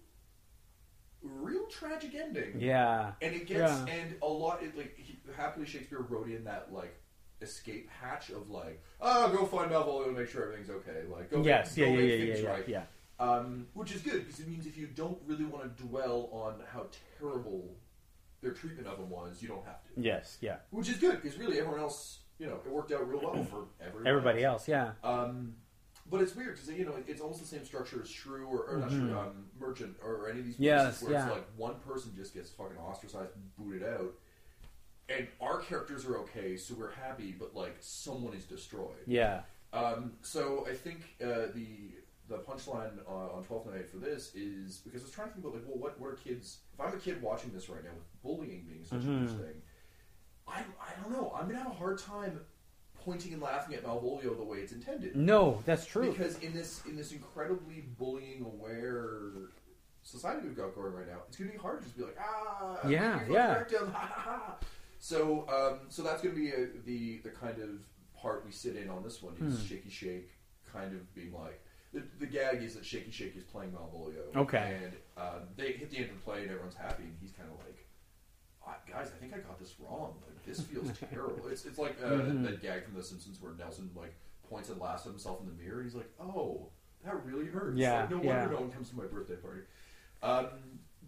real tragic ending. Yeah. And it gets Yeah. and a lot. It, like he, happily Shakespeare wrote in that like escape hatch of like, oh, go find Malvolio and make sure everything's okay. Like, go Yes. make, Yeah. go Yeah. make Yeah. things Yeah. right. Yeah. um, which is good because it means if you don't really want to dwell on how terrible their treatment of him was, you don't have to. Yes, yeah. Which is good because really everyone else, you know, it worked out real well for everyone. Everybody else, yeah. Um, but it's weird because you know it's almost the same structure as Shrew or, or not Shrew, um, Merchant or any of these places Yes, where yeah. it's like one person just gets fucking ostracized, and booted out, and our characters are okay, so we're happy, but like someone is destroyed. Yeah. Um, so I think uh, the the punchline uh, on Twelfth Night for this is because I was trying to think about like, well, what what are kids? If I'm a kid watching this right now with bullying being such a huge thing, I I don't know. I'm gonna have a hard time pointing and laughing at Malvolio the way it's intended. No, that's true. Because in this in this incredibly bullying aware society we've got going right now, it's gonna be hard to just be like ah Yeah, yeah. victim, ha, ha, ha. So um, so that's gonna be a, the the kind of part we sit in on this one is Hmm. Shaky Shake kind of being like the, the gag is that Shaky Shake is playing Malvolio. Okay. And um, they hit the end of the play and everyone's happy and he's kind of like. "Ah, Guys, I think I got this wrong. Like this feels terrible. It's it's like uh, Mhm. that gag from The Simpsons where Nelson like points and laughs at himself in the mirror. And he's like, "Oh, that really hurts." Yeah, Like, no yeah. wonder no one comes to my birthday party. Um,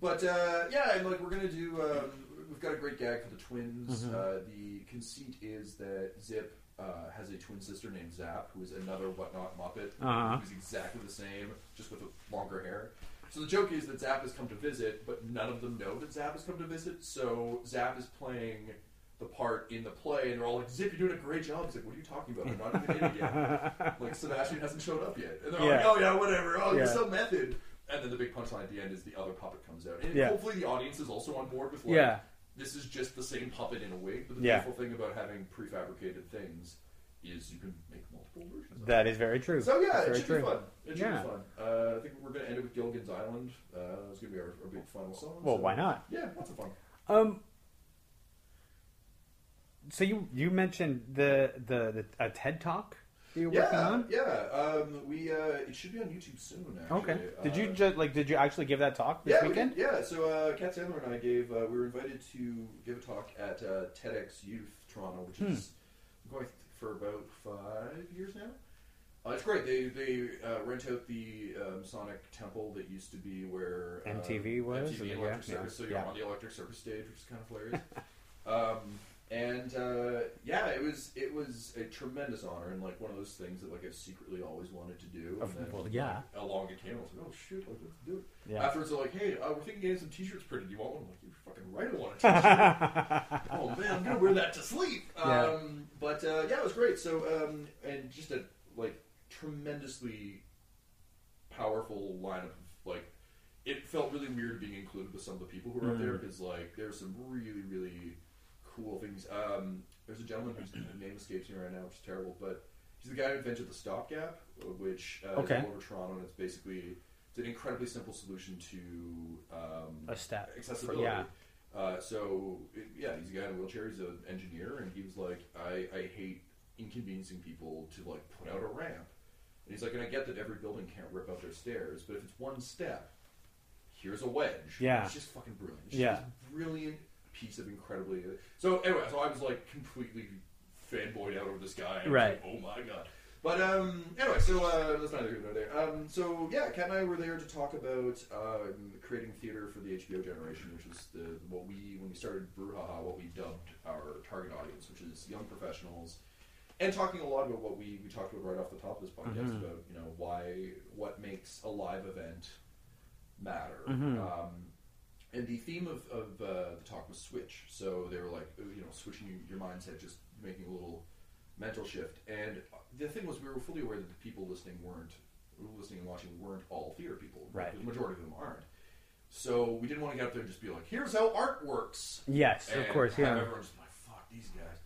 but uh, yeah, and like we're gonna do. Um, we've got a great gag for the twins. Mhm. Uh, the conceit is that Zip uh, has a twin sister named Zap, who is another whatnot Muppet, Uh-huh. who's exactly the same, just with longer hair. So the joke is that Zap has come to visit, but none of them know that Zap has come to visit. So Zap is playing the part in the play, and they're all like, "Zip, you're doing a great job." He's like, "What are you talking about? I'm not even in it yet." like Sebastian hasn't showed up yet, and they're all like, "Oh yeah, whatever. Oh, you're Yeah. so method." And then the big punchline at the end is the other puppet comes out, and Yeah. hopefully the audience is also on board with like, yeah. This is just the same puppet in a wig. But the Yeah. beautiful thing about having prefabricated things is you can make multiple versions. of it. That is very true. So yeah, That's it very should true. be fun. It should Yeah. be fun. Uh, I think we're going to end it with Gilligan's Island. Uh, it's going to be our, our big final song. Well, so- why not? Yeah, lots of fun. Um. So you you mentioned the the, the a TED talk that you're working Yeah, on. yeah. Um, we uh, it should be on YouTube soon. Actually. Okay. Did you Uh, just like? Did you actually give that talk this yeah, we weekend? did. Yeah, so uh, Kat Sandler and I gave. Uh, we were invited to give a talk at uh, TEDx Youth Toronto, which Hmm. is going for about five years now. Uh, it's great. They they uh, rent out the um, Sonic Temple that used to be where uh, MTV was, MTV yeah, Electric yeah, Circus. So you're yeah. on the Electric Circus stage, which is kind of hilarious. um, and uh, yeah, it was it was a tremendous honor and like one of those things that like I've secretly always wanted to do. And then, well, yeah. like, along it came, I was like, oh shit, like, let's do it. Yeah. Afterwards, they're like, hey, uh, we're thinking of getting some T-shirts printed. Do you want one? I'm like, you're fucking right, I want a T-shirt. oh man, I'm gonna wear that to sleep. Yeah. Um, but uh, yeah, it was great. So um, and just a like tremendously powerful lineup of like. It felt really weird being included with some of the people who were up there Mm. because like there's some really really cool things. Um, there's a gentleman whose name escapes me right now, which is terrible, but he's the guy who invented the stopgap, which uh, Okay. is all over Toronto, and it's basically it's an incredibly simple solution to um, a step. accessibility. yeah. Uh, so it- yeah, he's a guy in a wheelchair. He's an engineer, and he was like, I, I hate inconveniencing people to like put out a ramp. And he's like, and I get that every building can't rip out their stairs, but if it's one step, here's a wedge. Yeah. it's just fucking brilliant. It's Yeah. brilliant piece of incredibly. So anyway, so I was like completely fanboyed out over this guy. I was Right. like, oh my god. But um, anyway, so uh, that's neither here nor there. Um, so yeah, Kat and I were there to talk about um, creating theater for the HBO generation, which is the what we when we started Brouhaha, what we dubbed our target audience, which is young professionals, and talking a lot about what we, we talked about right off the top of this podcast Mhm. about you know why what makes a live event matter. Mhm. Um, and the theme of, of uh, the talk was switch. So they were like, uh, you know, switching your mindset, just making a little mental shift. And the thing was, we were fully aware that the people listening weren't, listening and watching weren't all theater people. Right. The majority of them aren't. So we didn't want to get up there and just be like, here's how art works. Yes, And of course. Yeah. everyone just be like, fuck these guys.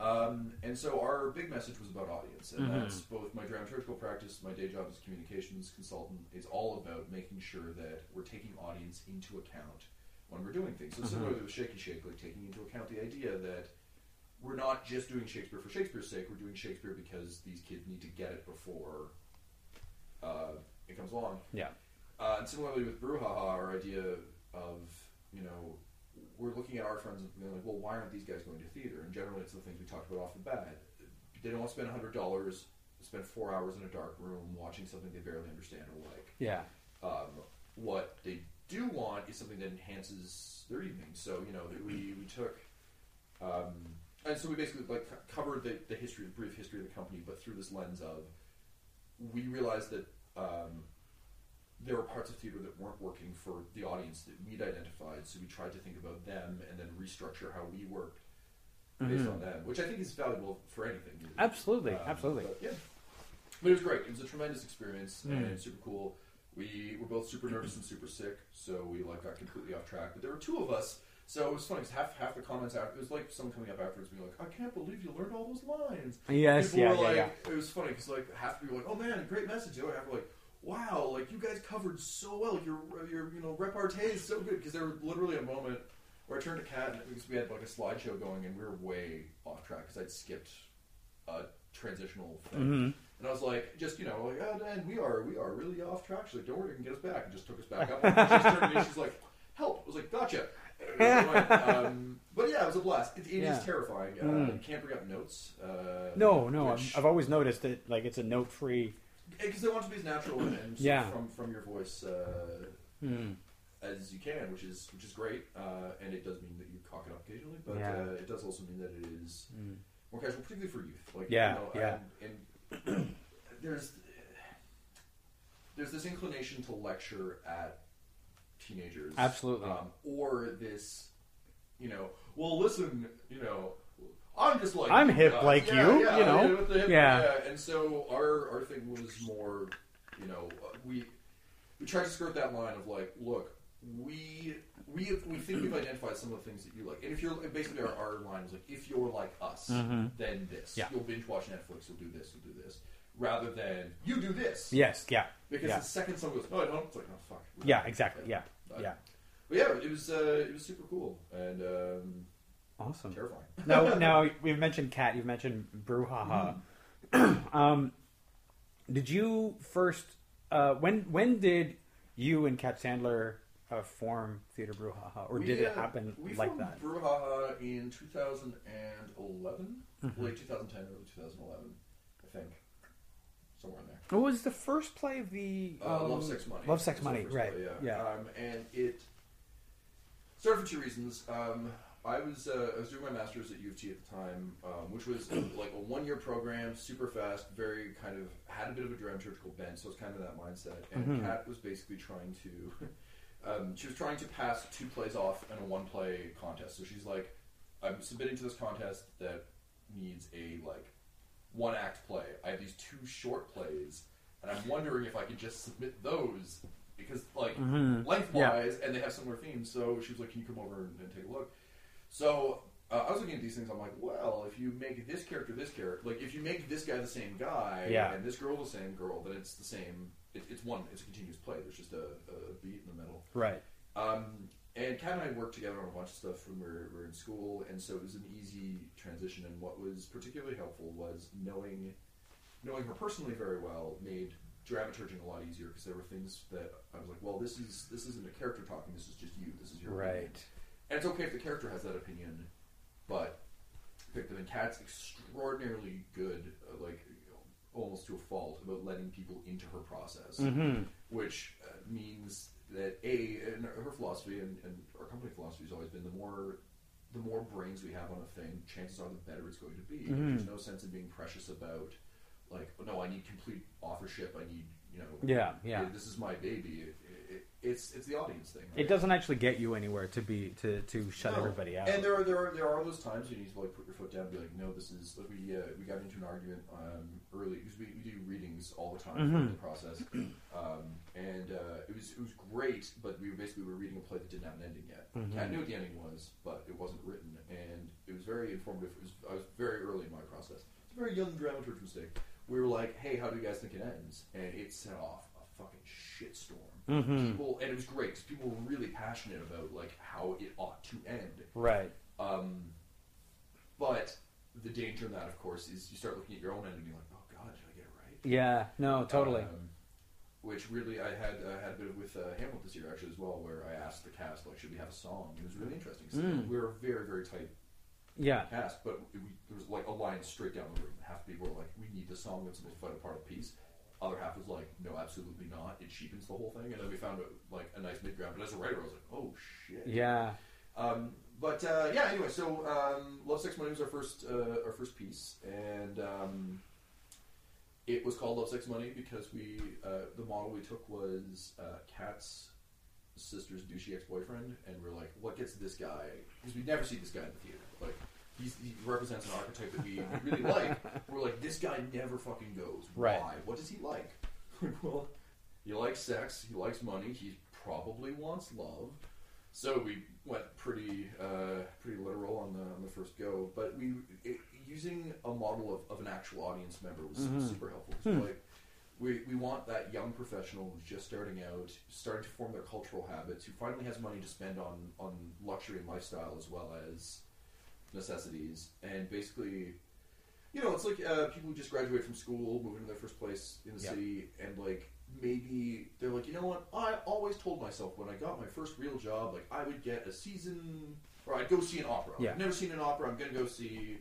Um, and so our big message was about audience, and Mhm. that's both my dramaturgical practice, my day job as a communications consultant is all about making sure that we're taking audience into account when we're doing things. So Mhm. similarly with Shaky Shake, like taking into account the idea that we're not just doing Shakespeare for Shakespeare's sake. We're doing Shakespeare because these kids need to get it before uh, it comes along. Yeah. Uh, and similarly with Brouhaha, our idea of, you know, we're looking at our friends and being like, well, why aren't these guys going to theater? And generally, it's the things we talked about off the bat. They don't want to spend $100 spend four hours in a dark room watching something they barely understand or like. Yeah. Um, what they do want is something that enhances their evening. So you know, we we took, um, and so we basically like covered the, the history, the brief history of the company, but through this lens of, we realized that um, there were parts of theater that weren't working for the audience that we'd identified. So we tried to think about them and then restructure how we worked based on them, which I think is valuable for anything. really. Mm-hmm. Absolutely, Um, absolutely. But, yeah, but it was great. It was a tremendous experience Mm. and super cool. We were both super nervous and super sick, so we like got completely off track. But there were two of us, so it was funny. 'cause half half the comments after it was like someone coming up afterwards being like, "I can't believe you learned all those lines." Yes, People yeah, were yeah, like, yeah. It was funny because like half the people were like, "Oh man, great message." The other half were like, "Wow, like you guys covered so well. Your your you know repartee is so good." Because there was literally a moment where I turned to Kat and because we had like a slideshow going and we were way off track because I'd skipped a transitional thing. hmm And I was like, just you know, like, oh, Dan, we are we are really off track. She's like, don't worry, you can get us back. And just took us back up. And she turned to me, she's like, help. I was like, gotcha. um, but yeah, it was a blast. It, it is Yeah. terrifying. Uh, Mm. You can't bring up notes. Uh, No, no, which- I've, I've always noticed that like it's a note free. Because they want to be as natural and, and Yeah. from from your voice uh, Mm. as you can, which is which is great. Uh, and it does mean that you cock it up occasionally, but Yeah. uh, it does also mean that it is Mm. more casual, particularly for youth. Like Yeah, you know, yeah. And, and there's there's this inclination to lecture at teenagers, Absolutely. um, or this, you know, well, listen, you know. I'm just like I'm hip guys. like Yeah, you, yeah, you know. yeah, with the hip- Yeah. yeah. And so our our thing was more, you know, we we tried to skirt that line of like, look, we we we think we've identified some of the things that you like, and if you're basically our, our line was like, if you're like us, Mhm. then this. Yeah. You'll binge watch Netflix. You'll do this. You'll do this. Rather than you do this. Yes, yeah, Because yeah. the second someone goes, no, I don't. It's like, oh fuck. yeah, exactly, yeah, But, yeah. But yeah, it was uh, it was super cool and um, Awesome. terrifying. now, now we've mentioned Kat. You've mentioned brouhaha. um, did you first? Uh, when when did you and Kat Sandler uh, form Theater Brouhaha, or We, did it uh, happen we like formed that? Brouhaha in 2011, Mm-hmm. late 2010, early 2011, I think, somewhere in there. What was the first play of the Uh, um, Love, Sex, Money. Love, Sex, Money, right? play, yeah. Um, and it started for two reasons. Um, I was uh, I was doing my master's at U of T at the time, um, which was like a one year program, super fast, very kind of had a bit of a dramaturgical bent, so it's kind of that mindset. And Mhm. Kat was basically trying to. Um, she was trying to pass two plays off in a one play contest. So she's like, I'm submitting to this contest that needs a like one act play. I have these two short plays, and I'm wondering if I could just submit those because like Mhm. lengthwise, and they have similar themes. So she was like, "Can you come over and, and take a look?" So uh, I was looking at these things. I'm like, "Well, if you make this character this character, like if you make this guy the same guy, Yeah. and this girl the same girl, then it's the same. It, it's one. It's a continuous play. There's just a, a beat in the middle." Right. Um, and Kat and I worked together on a bunch of stuff when we were, we were in school, and so it was an easy transition. And what was particularly helpful was knowing knowing her personally very well made dramaturging a lot easier because there were things that I was like, well, this is this isn't a character talking. This is just you. This is your opinion. Right. And it's okay if the character has that opinion, but them. And Kat's extraordinarily good, uh, like almost to a fault, about letting people into her process hmm which uh, means that a and her philosophy and, and our company philosophy has always been the more the more brains we have on a thing, chances are the better it's going to be. Mhm. There's no sense in being precious about like, oh, no, I need complete authorship. I need you know, Yeah, yeah. this is my baby. It, it, it's it's the audience thing. It doesn't actually get you anywhere to be to to shut No. everybody out. And there are there are there are those times you need to like put your foot down and be like, no, this is like we uh, we got into an argument um, early because we, we do readings all the time Mhm. throughout the process, um, and uh, it was it was great, but we were basically were reading a play that didn't have an ending yet. Mhm. I knew what the ending was, but it wasn't written, and it was very informative. It was, I was very early in my process. It's a very young dramaturg mistake. We were like, hey, how do you guys think it ends? And it set off a fucking shitstorm. Mhm. People, and it was great because people were really passionate about like how it ought to end. Right. Um, but the danger in that, of course, is you start looking at your own end and you're like, oh god, did I get it right? Yeah. No. Totally. Um, which really, I had uh, had a bit with uh, Hamlet this year actually as well, where I asked the cast like, should we have a song? It was really interesting. 'cause Mm. We were a very very tight Yeah. cast, but we, there was like a line straight down the room. Half the people were like, "We need the song that's supposed to fight a part of the piece." Other half was like, "No, absolutely not. It cheapens the whole thing." And then we found like a nice mid ground. But as a writer, I was like, "Oh shit." Yeah. Um, but uh, yeah, anyway, so um, Love Sex Money was our first uh, our first piece, and um, it was called Love Sex Money because we uh, the model we took was uh, Kat's sister's douchey ex boyfriend, and we are like, what gets this guy? Because we'd never see this guy in the theater. Like he's, he represents an archetype that we, we really like. We're like, this guy never fucking goes. Right. Why? What does he like? well, he likes sex. He likes money. He probably wants love. So we went pretty uh, pretty literal on the on the first go, but we it, using a model of, of an actual audience member was Mhm. super helpful. So like we, we want that young professional who's just starting out, starting to form their cultural habits, who finally has money to spend on on luxury and lifestyle as well as necessities, and basically. You know, it's like uh, people who just graduate from school, moving to their first place in the Yep. city, and like maybe they're like, you know what? I always told myself when I got my first real job, like I would get a season, or I'd go see an opera. Yeah. I've never seen an opera. I'm gonna go see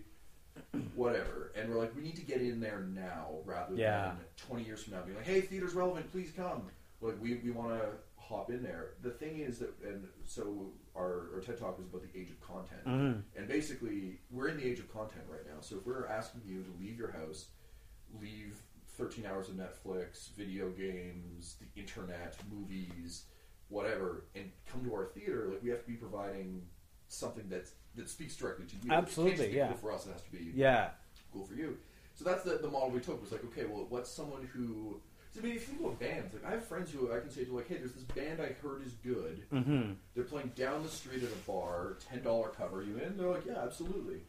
whatever. And we're like, we need to get in there now rather Yeah. than 20 years from now being like, hey, theater's relevant, please come. Like we, we want to hop in there. The thing is that, and so our, our TED Talk was about the age of content. Mhm. And basically, we're in the age of content right now. So if we're asking you to leave your house, leave 13 hours of Netflix, video games, the internet, movies, whatever, and come to our theater, like we have to be providing something that's that speaks directly to you. It can't just Absolutely, yeah. Cool for us, it has to be Yeah. cool for you. So that's the, the model we took. Was like, okay, well, what's someone who? So, I mean, if you think about bands, like I have friends who I can say to like, hey, there's this band I heard is good. Mm-hmm. They're playing down the street at a bar, ten dollar cover. You in? They're like, yeah, absolutely.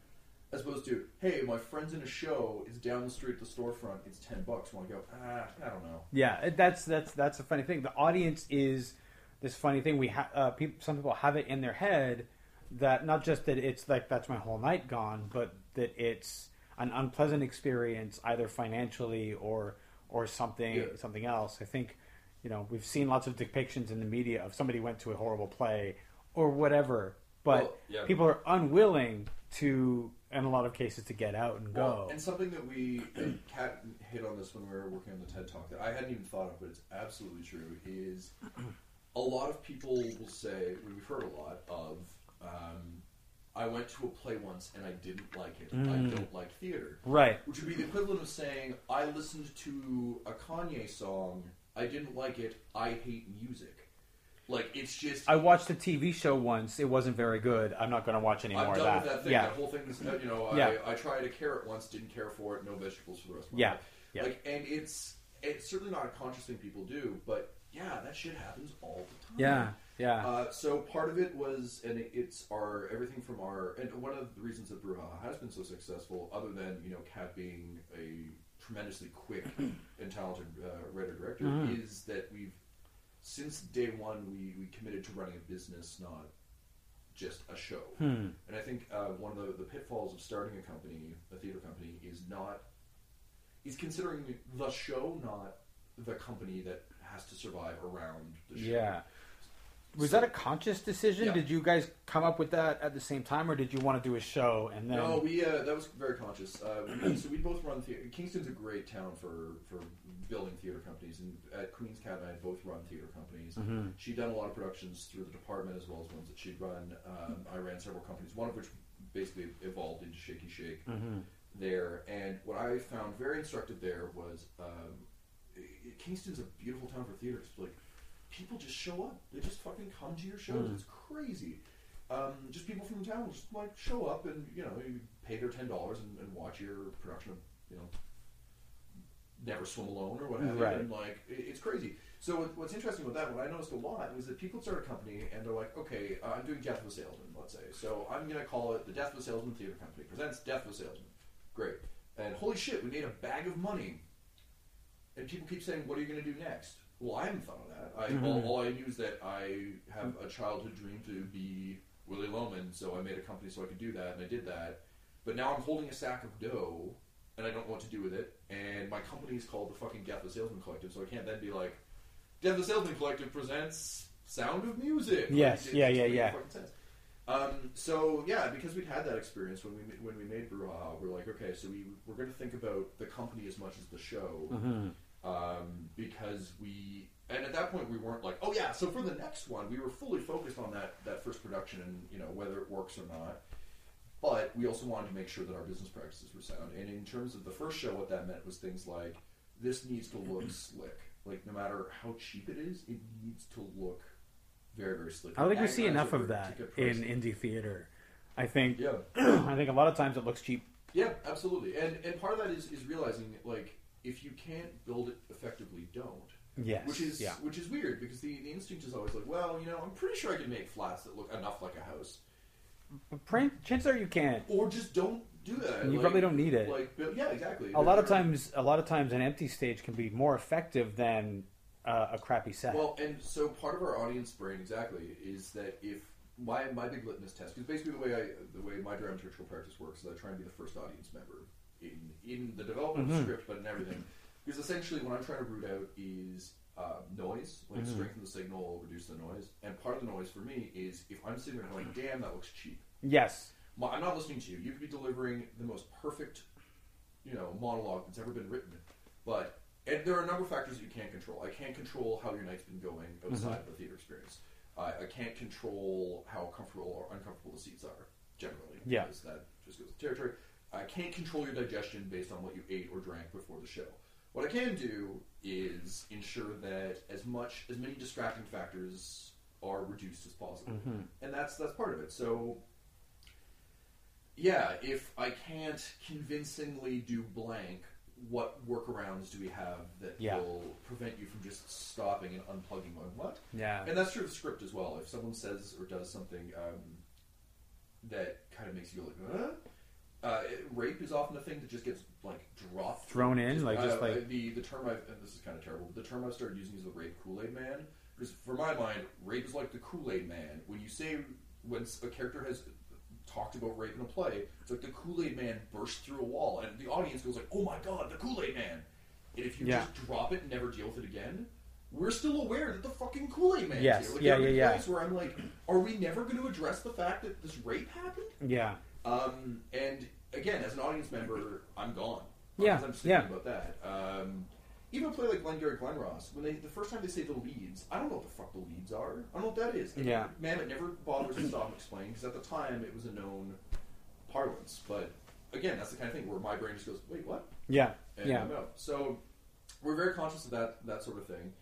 As opposed to, hey, my friend's in a show. It's down the street at the storefront. It's ten bucks. Want to go? Ah, I don't know. Yeah, that's that's that's a funny thing. The audience is this funny thing. We have uh, peop some people have it in their head that not just that it's like that's my whole night gone, but that it's an unpleasant experience either financially or or something Yeah. something else. I think you know we've seen lots of depictions in the media of somebody went to a horrible play or whatever, but Well, yeah. people are unwilling to in a lot of cases to get out and go. Well, and something that we Kat hit on this when we were working on the TED Talk that I hadn't even thought of, but it's absolutely true. Is a lot of people will say we've heard a lot of. Um, I went to a play once and I didn't like it. I Mm. don't like theater. right. Which would be the equivalent of saying, I listened to a Kanye song, I didn't like it, I hate music. Like, it's just. I watched a TV show once. It wasn't very good. I'm not going to watch any I'm more of that. that thing. yeah, That whole thing is, uh, you know, Yeah. I, I tried a carrot once, didn't care for it, no vegetables for the rest of my Yeah. life. Yeah. Like, and it's it's certainly not a conscious thing people do, but yeah, that shit happens all the time. yeah, yeah. Uh, so part of it was, and it- it's our everything from our, and one of the reasons that Brouhaha has been so successful, other than you know Kat being a tremendously quick and talented uh, writer director, Mhm. is that we've since day one we we committed to running a business, not just a show. Hmm. And I think uh, one of the, the pitfalls of starting a company, a theater company, is not is considering the show, not the company that has to survive around the show. Yeah. Was that a conscious decision? Yeah. Did you guys come up with that at the same time, or did you want to do a show and then? No, we uh, that was very conscious. Uh, we, so we both run theater. Kingston's a great town for for building theater companies, and at Queen's Kat and I both run theater companies. Mhm. She'd done a lot of productions through the department as well as ones that she'd run. Um, I ran several companies, one of which basically evolved into Shaky Shake Mhm. there. And what I found very instructive there was um, Kingston's a beautiful town for theater. It's like people just show up. They just fucking come to your shows. Mm. It's crazy. Um, just people from the town just like show up and you know you pay their ten dollars and, and watch your production of you know Never Swim Alone or whatever. Right. And like it, it's crazy. So what, what's interesting with that, what I noticed a lot was that people start a company and they're like, okay, uh, I'm doing Death of a Salesman, let's say. So I'm going to call it the Death of a Salesman Theater Company presents Death of a Salesman. Great. And holy shit, we made a bag of money. And people keep saying, what are you going to do next? Well, I haven't thought of that. I, all, Mhm. all I knew is that I have a childhood dream to be Willy Loman, so I made a company so I could do that, and I did that. But now I'm holding a sack of dough, and I don't know what to do with it. And my company is called the fucking Death of the Salesman Collective, so I can't then be like, Death of the Salesman Collective presents Sound of Music. Yes, it yeah, yeah, yeah. Um, so yeah, because we'd had that experience when we when we made Brouhaha, we're like, okay, so we we're going to think about the company as much as the show, Mhm. Um, because we and at that point we weren't like, oh yeah, so for the next one we were fully focused on that that first production and you know whether it works or not. But we also wanted to make sure that our business practices were sound. And in terms of the first show, what that meant was things like this needs to look slick. Like no matter how cheap it is, it needs to look very very slick. I don't think we see enough of that in indie theater. I think Yeah. I think a lot of times it looks cheap. Yeah, absolutely. And and part of that is, is realizing like if you can't build it effectively, don't. Yes. Which is yeah. which is weird because the, the instinct is always like, well, you know, I'm pretty sure I can make flats that look enough like a house, Print, chances are you can't. or just don't do that. You Like- probably don't need it. Like, yeah, exactly. a lot of times, a lot of times, an empty stage can be more effective than uh, a crappy set. Well, and so part of our audience brain exactly is that if my my big litmus test, because basically the way I the way my dramaturgical practice works is I try and be the first audience member in in the development of the Mhm. script, but in everything. Because essentially, what I'm trying to root out is uh, noise, like Mhm. strengthen the signal, reduce the noise. And part of the noise for me is if I'm sitting there going, "Damn, that looks cheap." yes. Well, I'm not listening to you. You could be delivering the most perfect, you know, monologue that's ever been written, but and there are a number of factors that you can't control. I can't control how your night's been going outside of the theater experience. Uh, I can't control how comfortable or uncomfortable the seats are generally. Yeah. because that just goes with territory. I can't control your digestion based on what you ate or drank before the show. What I can do is ensure that as much as many distracting factors are reduced as possible, Mhm. and that's that's part of it. So yeah, if I can't convincingly do blank, what workarounds do we have that Yeah. will prevent you from just stopping and unplugging going, what? Yeah. And that's true of the script as well. If someone says or does something um, that kind of makes you go like, huh? Uh, it- rape is often a thing that just gets like dropped, Thrown in, like, just uh, like- the the term I've and this is kind of terrible. But the term I've started using is the rape Kool Aid Man because for my mind, rape is like the Kool Aid Man. When you say when a character has talked about rape in a play, it's like the Kool Aid Man burst through a wall, and the audience goes like, "Oh my god, the Kool Aid Man!" And if you Yeah. just drop it and never deal with it again, we're still aware that the fucking Kool Aid Man. Yes. here. Like, Yeah, yeah, yeah. Where I'm like, are we never going to address the fact that this rape happened? Yeah. Um, and again, as an audience member, I'm gone. Yeah, Because I'm just yeah. about that. Um, even a play like Glengarry Glen Ross, when they the first time they say the leads, I don't know what the fuck the leads are. I don't know what that is. And Yeah. man, it never bothers to stop and explain because at the time it was a known parlance. But again, that's the kind of thing where my brain just goes, "Wait, what?" Yeah. and Yeah. I'm out. So we're very conscious of that that sort of thing,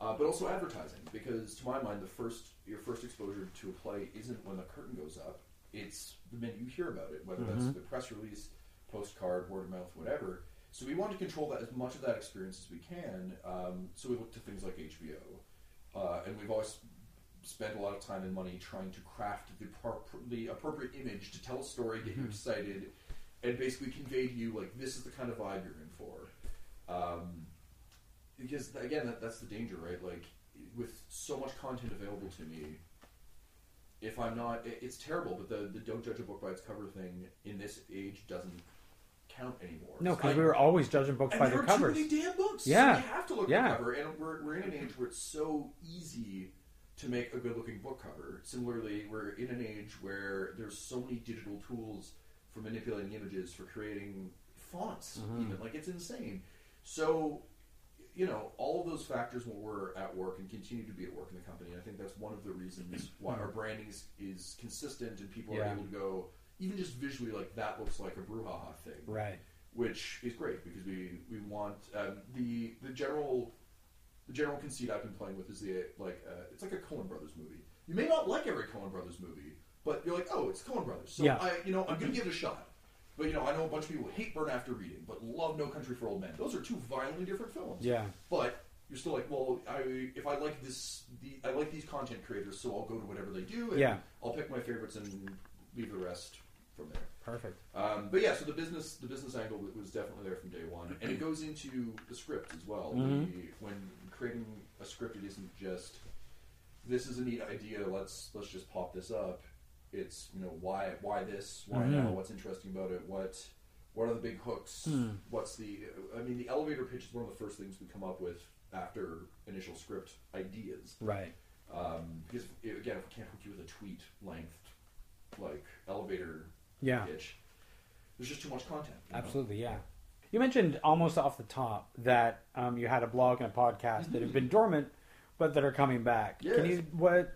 uh, but also advertising because to my mind, the first your first exposure to a play isn't when the curtain goes up; it's the minute you hear about it, whether that's Mhm. the press release, postcard, word of mouth, whatever. So we want to control that as much of that experience as we can. Um, so we look to things like HBO, uh, and we've always spent a lot of time and money trying to craft the, pro- the appropriate image to tell a story, get you Mhm. excited, and basically convey to you like this is the kind of vibe you're in for. Um, because again, that, that's the danger, right? Like with so much content available to me, if I'm not, it, it's terrible. But the the don't judge a book by its cover thing in this age doesn't count anymore. No, because we were always judging books and by there the are covers. too many damn books. Yeah. so you have to look Yeah. at the cover, and we're, we're in an age where it's so easy to make a good-looking book cover. Similarly, we're in an age where there's so many digital tools for manipulating images, for creating fonts, Mhm. even like it's insane. So, you know, all of those factors when we're at work and continue to be at work in the company. I think that's one of the reasons why our branding is, is consistent and people are able to go even just visually like that looks like a brouhaha thing Right. which is great because we we want um, the the general the general conceit I've been playing with is the like uh, it's like a Coen Brothers movie. You may not like every Coen Brothers movie, but you're like, oh, it's Coen Brothers, so Yeah. I you know I'm gonna give it a shot. But you know, I know a bunch of people hate Burn After Reading, but love No Country for Old Men. Those are two violently different films. Yeah. But you're still like, well, I if I like this, the I like these content creators, so I'll go to whatever they do. And Yeah. I'll pick my favorites and leave the rest from there. Perfect. Um, but yeah, so the business the business angle was definitely there from day one, and it goes into the script as well. Mhm. The, when creating a script, it isn't just this is a neat idea. Let's let's just pop this up. It's you know why why this why Mhm. now what's interesting about it what what are the big hooks Hmm. what's the I mean the elevator pitch is one of the first things we come up with after initial script ideas Right. um, because if, again if we can't hook you with a tweet length like elevator Yeah. pitch. There's just too much content. you know? Absolutely, yeah. You mentioned almost off the top that um, you had a blog and a podcast that have been dormant, but that are coming back. Can you what?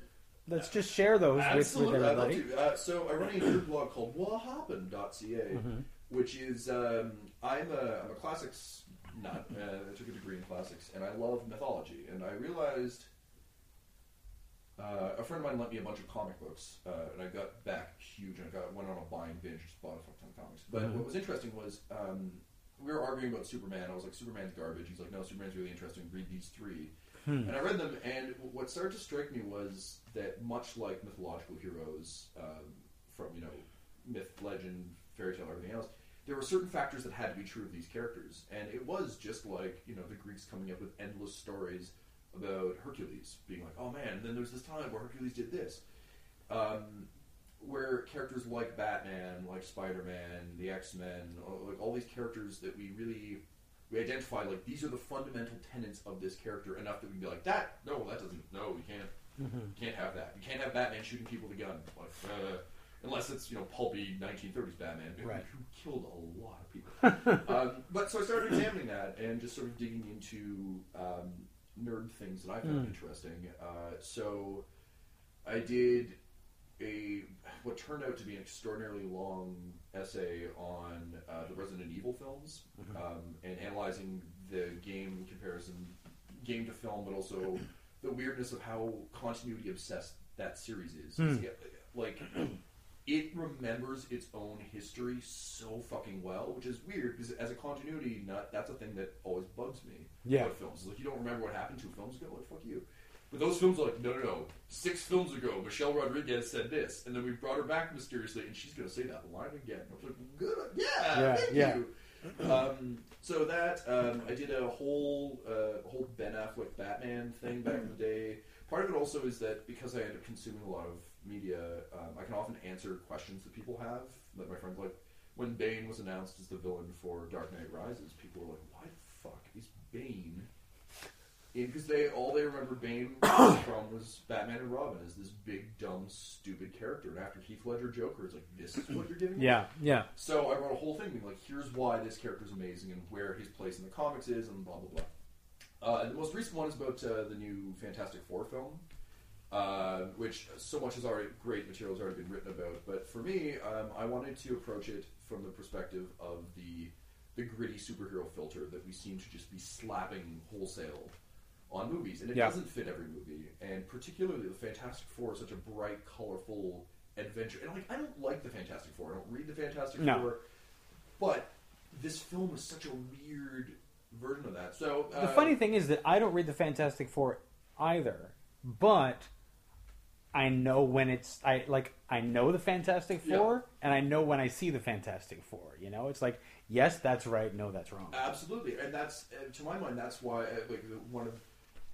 Let's just share those with, with Absolutely, I'd love everybody. to. Uh, so I run a nerd blog called whathappen.ca, Mhm. which is um, I'm a I'm a classics nut. Uh, I took a degree in classics, and I love mythology. And I realized uh, a friend of mine lent me a bunch of comic books, uh, and I got back huge. And I got went on a buying binge, just bought a fuck ton of comics. But Mhm. what was interesting was um, we were arguing about Superman. I was like, Superman's garbage. He's like, no, Superman's really interesting. Read these three. Hmm. And I read them, and what started to strike me was that much like mythological heroes um, from you know myth, legend, fairy tale, everything else, there were certain factors that had to be true of these characters, and it was just like you know the Greeks coming up with endless stories about Hercules being like, oh man, and then there's this time where Hercules did this. Um, where characters like Batman, like Spider Man, the X Men, like all these characters that we really we identify like these are the fundamental tenets of this character enough that we can be like that. No, that doesn't. No, we can't. Mhm. You can't have that. You can't have Batman shooting people with a gun, like, uh, unless it's you know pulpy 1930s Batman who, Right. who killed a lot of people. um, but so I started examining that and just sort of digging into um, nerd things that I found Mm. interesting. Uh, so I did a what turned out to be an extraordinarily long essay on uh, the Resident Evil films Mhm. um, and analyzing the game comparison, game to film, but also the weirdness of how continuity obsessed that series is. Hmm. Like, it remembers its own history so fucking well, which is weird because as a continuity nut, that's a thing that always bugs me Yeah. about films. Like you don't remember what happened two films ago. Like fuck you. But those films are like, no, no, no. Six films ago, Michelle Rodriguez said this, and then we brought her back mysteriously, and she's going to say that line again. I was like, good, yeah, Yeah, thank yeah. you. Um, so that um, I did a whole uh, whole Ben Affleck Batman thing back in the day. Part of it also is that because I end up consuming a lot of media, um, I can often answer questions that people have. That my friends like when Bane was announced as the villain for Dark Knight Rises, people were like, "Why the fuck is Bane?" Because they all they remember Bane from was Batman and Robin as this big, dumb, stupid character. And after Heath Ledger Joker, it's like, "This is what you're giving me." Yeah, yeah. So I wrote a whole thing being like, here's why this character's amazing and where his place in the comics is and blah blah blah. Uh, and the most recent one is about uh, the new Fantastic Four film, uh, which so much has already great material has already been written about. But for me, um, I wanted to approach it from the perspective of the the gritty superhero filter that we seem to just be slapping wholesale on movies, and it Yeah. doesn't fit every movie. And particularly, the Fantastic Four is such a bright, colorful adventure. And like, I don't like the Fantastic Four. I don't read the Fantastic No. Four, but this film is such a weird version of that. So uh, The funny thing is that I don't read the Fantastic Four either, but I know when it's I like I know the Fantastic Yeah. Four, and I know when I see the Fantastic Four. You know, it's like yes, that's right, no, that's wrong. Absolutely, and that's to my mind. That's why, uh, like, one of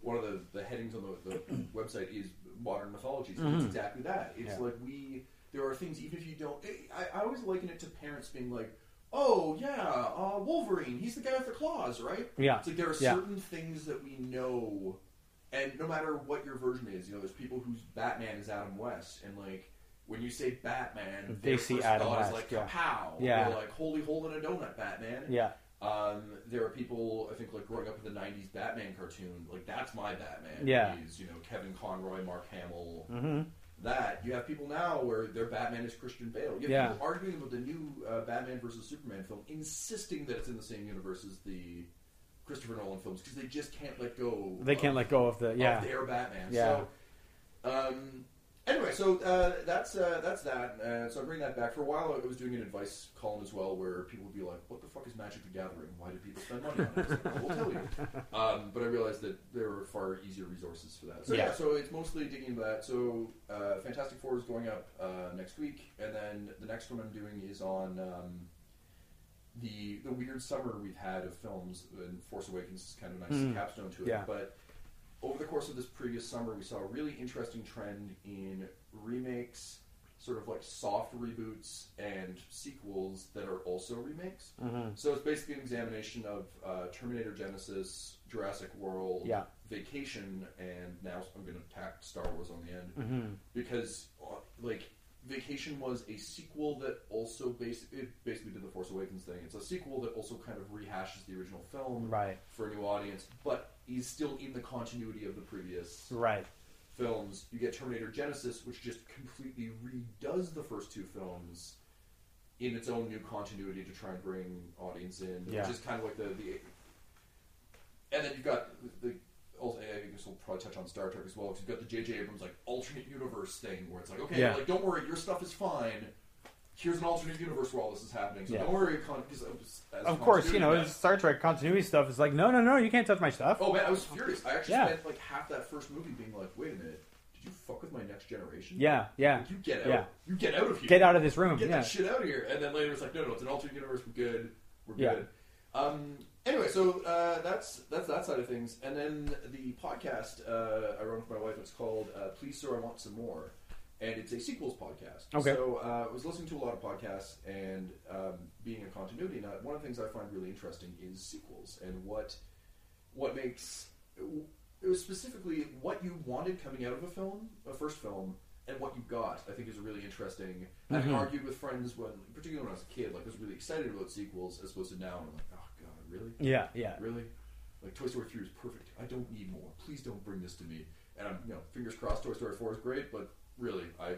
one of the, the headings on the, the website is modern mythologies. and It's Mhm. exactly that. It's Yeah. like we there are things even if you don't. I, I always liken it to parents being like, "Oh yeah, uh, Wolverine. He's the guy with the claws, right?" Yeah, It's like there are Yeah. certain things that we know, and no matter what your version is, you know, there's people whose Batman is Adam West, and like when you say Batman, They their see first Adam thought West, is like yeah. kapow. Yeah. They're like holy hole in a donut, Batman. yeah, Um, there are people, I think, like growing up in the '90s Batman cartoon, like that's my Batman. Yeah. he's you know Kevin Conroy, Mark Hamill. hmm That you have people now where their Batman is Christian Bale. You have Yeah. people arguing about the new uh, Batman versus Superman film, insisting that it's in the same universe as the Christopher Nolan films because they just can't let go. they can't of, let go of the yeah. of their Batman. Yeah. So, um, anyway, so uh, that's uh, that's that. Uh, so I bring that back. For a while, I was doing an advice column as well, where people would be like, "What the fuck is Magic the Gathering? Why do people spend money on it?" It's like, "Well, we'll tell you. Um, but I realized that there are far easier resources for that. So yeah, Yeah. so it's mostly digging into that. So uh, Fantastic Four is going up uh, next week, and then the next one I'm doing is on. Um, the the weird summer we've had of films, and Force Awakens is kind of a nice Mm. capstone to it. Yeah. But over the course of this previous summer, we saw a really interesting trend in remakes, sort of like soft reboots and sequels that are also remakes. hmm So it's basically an examination of uh, Terminator Genisys, Jurassic World, Yeah. Vacation, and now I'm going to tack Star Wars on the end hmm because uh, like Vacation was a sequel that also basically it basically did the Force Awakens thing. It's a sequel that also kind of rehashes the original film Right. for a new audience, but is still in the continuity of the previous Right. films. You get Terminator Genisys, which just completely redoes the first two films in its own new continuity to try and bring audience in, Yeah. which is kind of like the the. And then you've got the. Also, I guess we'll probably touch on Star Trek as well. Because you've got the J.J. Abrams like alternate universe thing, where it's like, okay, Yeah. like don't worry, your stuff is fine. Here's an alternate universe where all this is happening, so Yeah. don't worry. Con- 'cause as Of course, you know, continuity Star Trek continuity stuff is like, no, no, no, you can't touch my stuff. Oh man, I was furious. I actually Yeah. spent like half that first movie being like, wait a minute, did you fuck with my next generation? Yeah, yeah. Like, you get out. Yeah. You get out of here. Get out of this room. Get Yeah. that shit out of here. And then later it's like, no, no, it's an alternate universe. We're good. We're Yeah. good. Um, anyway, so uh, that's that's that side of things. And then the podcast uh, I run with my wife. It's called uh, Please Sir, I Want Some More, and it's a sequels podcast. Okay. So uh, I was listening to a lot of podcasts, and um, being a continuity nut, one of the things I find really interesting is sequels and what what makes it was specifically what you wanted coming out of a film, a first film, and what you got. I think is really interesting. Having Mhm. argued with friends when, particularly when I was a kid, like I was really excited about sequels as opposed to now. And I'm like, oh god, really, Yeah, yeah. really? Like Toy Story three is perfect. I don't need more. Please don't bring this to me. And I'm, you know, fingers crossed. Toy Story four is great, but really, I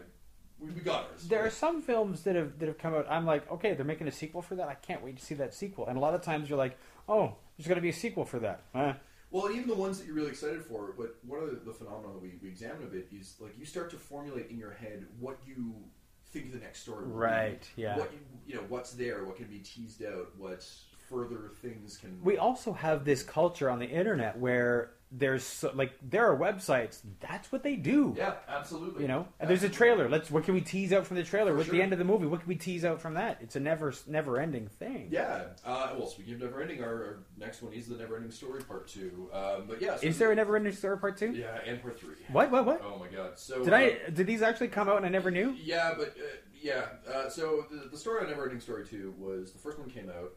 we, we got ours. There are some films that have that have come out. I'm like, okay, they're making a sequel for that. I can't wait to see that sequel. And a lot of times you're like, oh, there's going to be a sequel for that. Well, even the ones that you're really excited for, but one of the, the phenomena that we, we examine a bit is like you start to formulate in your head what you think the next story will be. Right, yeah. What you, you know, what's there, what can be teased out, what further things can. we also have this culture on the internet where there's so, like there are websites. That's what they do. yeah, absolutely. You know, and there's a trailer. Let's. What can we tease out from the trailer? For What's the end of the movie? What can we tease out from that? It's a never, never ending thing. Yeah. Uh, well, speaking of never ending, our, our next one is the never ending story part two. Um, but yeah, so- Is there a never ending story part two? Yeah, and part three. What? What? What? Oh my god. So Did uh, I? Did these actually come out and I never knew? Yeah, but uh, yeah. Uh, so the, the story on never ending Story Two was the first one came out,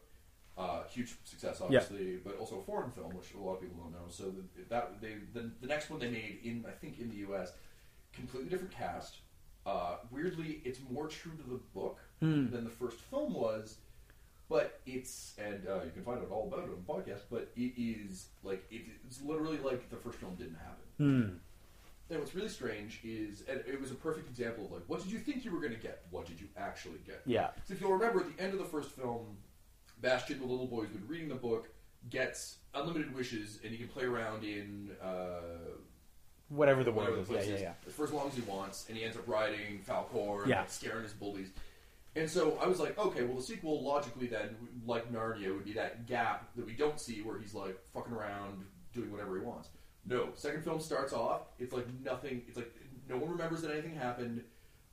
uh, huge success, obviously, but also a foreign film, which a lot of people don't know. So the, that they the, the next one they made in I think in the U.S. completely different cast. Uh, weirdly, it's more true to the book Hmm. than the first film was. But it's and uh, you can find out all about it on the podcast. But it is like it, it's literally like the first film didn't happen. Hmm. And what's really strange is, and it was a perfect example of like, what did you think you were going to get? What did you actually get? Yeah. So if you'll remember, at the end of the first film, Bastian, the little boy who's been reading the book, gets unlimited wishes, and he can play around in uh, Whatever the whatever word the is. Yeah, place yeah, is, yeah. for as long as he wants, and he ends up riding Falkor and Yeah. like, scaring his bullies. And so I was like, okay, well, the sequel logically then, like Narnia, would be that gap that we don't see where he's like fucking around doing whatever he wants. No, second film starts off. It's like nothing. It's like no one remembers that anything happened.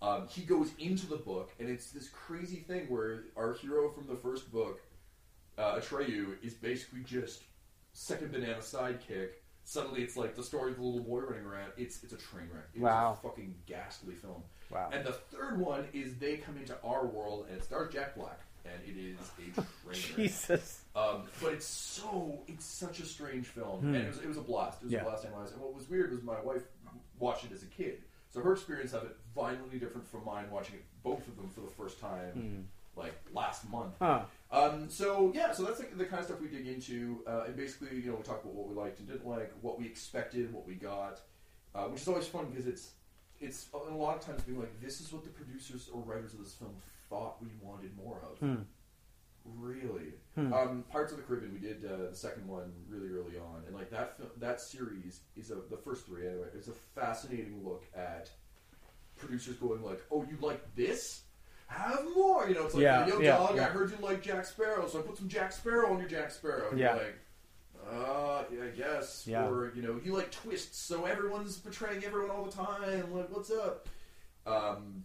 Um, he goes into the book, and it's this crazy thing where our hero from the first book, uh, Atreyu, is basically just second banana sidekick. Suddenly, it's like the story of the little boy running around. It's it's a train wreck. It's Wow. a fucking ghastly film. Wow. And the third one is they come into our world, and it stars Jack Black, and it is a train wreck. Jesus. Um, but it's so it's such a strange film, Hmm. and it was, it was a blast. It was Yeah. a blast. And what was weird was my wife watched it as a kid, so her experience of it violently different from mine watching it both of them for the first time, Hmm. Like last month. Huh. Um, so yeah, so that's like the kind of stuff we dig into, uh, and basically, you know, we talk about what we liked and didn't like, what we expected, what we got, uh, which is always fun because it's it's a lot of times being like, this is what the producers or writers of this film thought we wanted more of. Hmm. Really, Hmm. um, Pirates of the Caribbean. We did uh, the second one really early on, and like that fil- that series is a, the first three anyway. It's a fascinating look at producers going like, "Oh, you like this? Have more." You know, it's like, Yeah, "Yo, yeah, dog, yeah. I heard you like Jack Sparrow, so I put some Jack Sparrow on your Jack Sparrow." And Yeah. you're like, uh, yeah, I guess. Yeah. Or you know, you like twists, so everyone's betraying everyone all the time. Like, what's up? Um,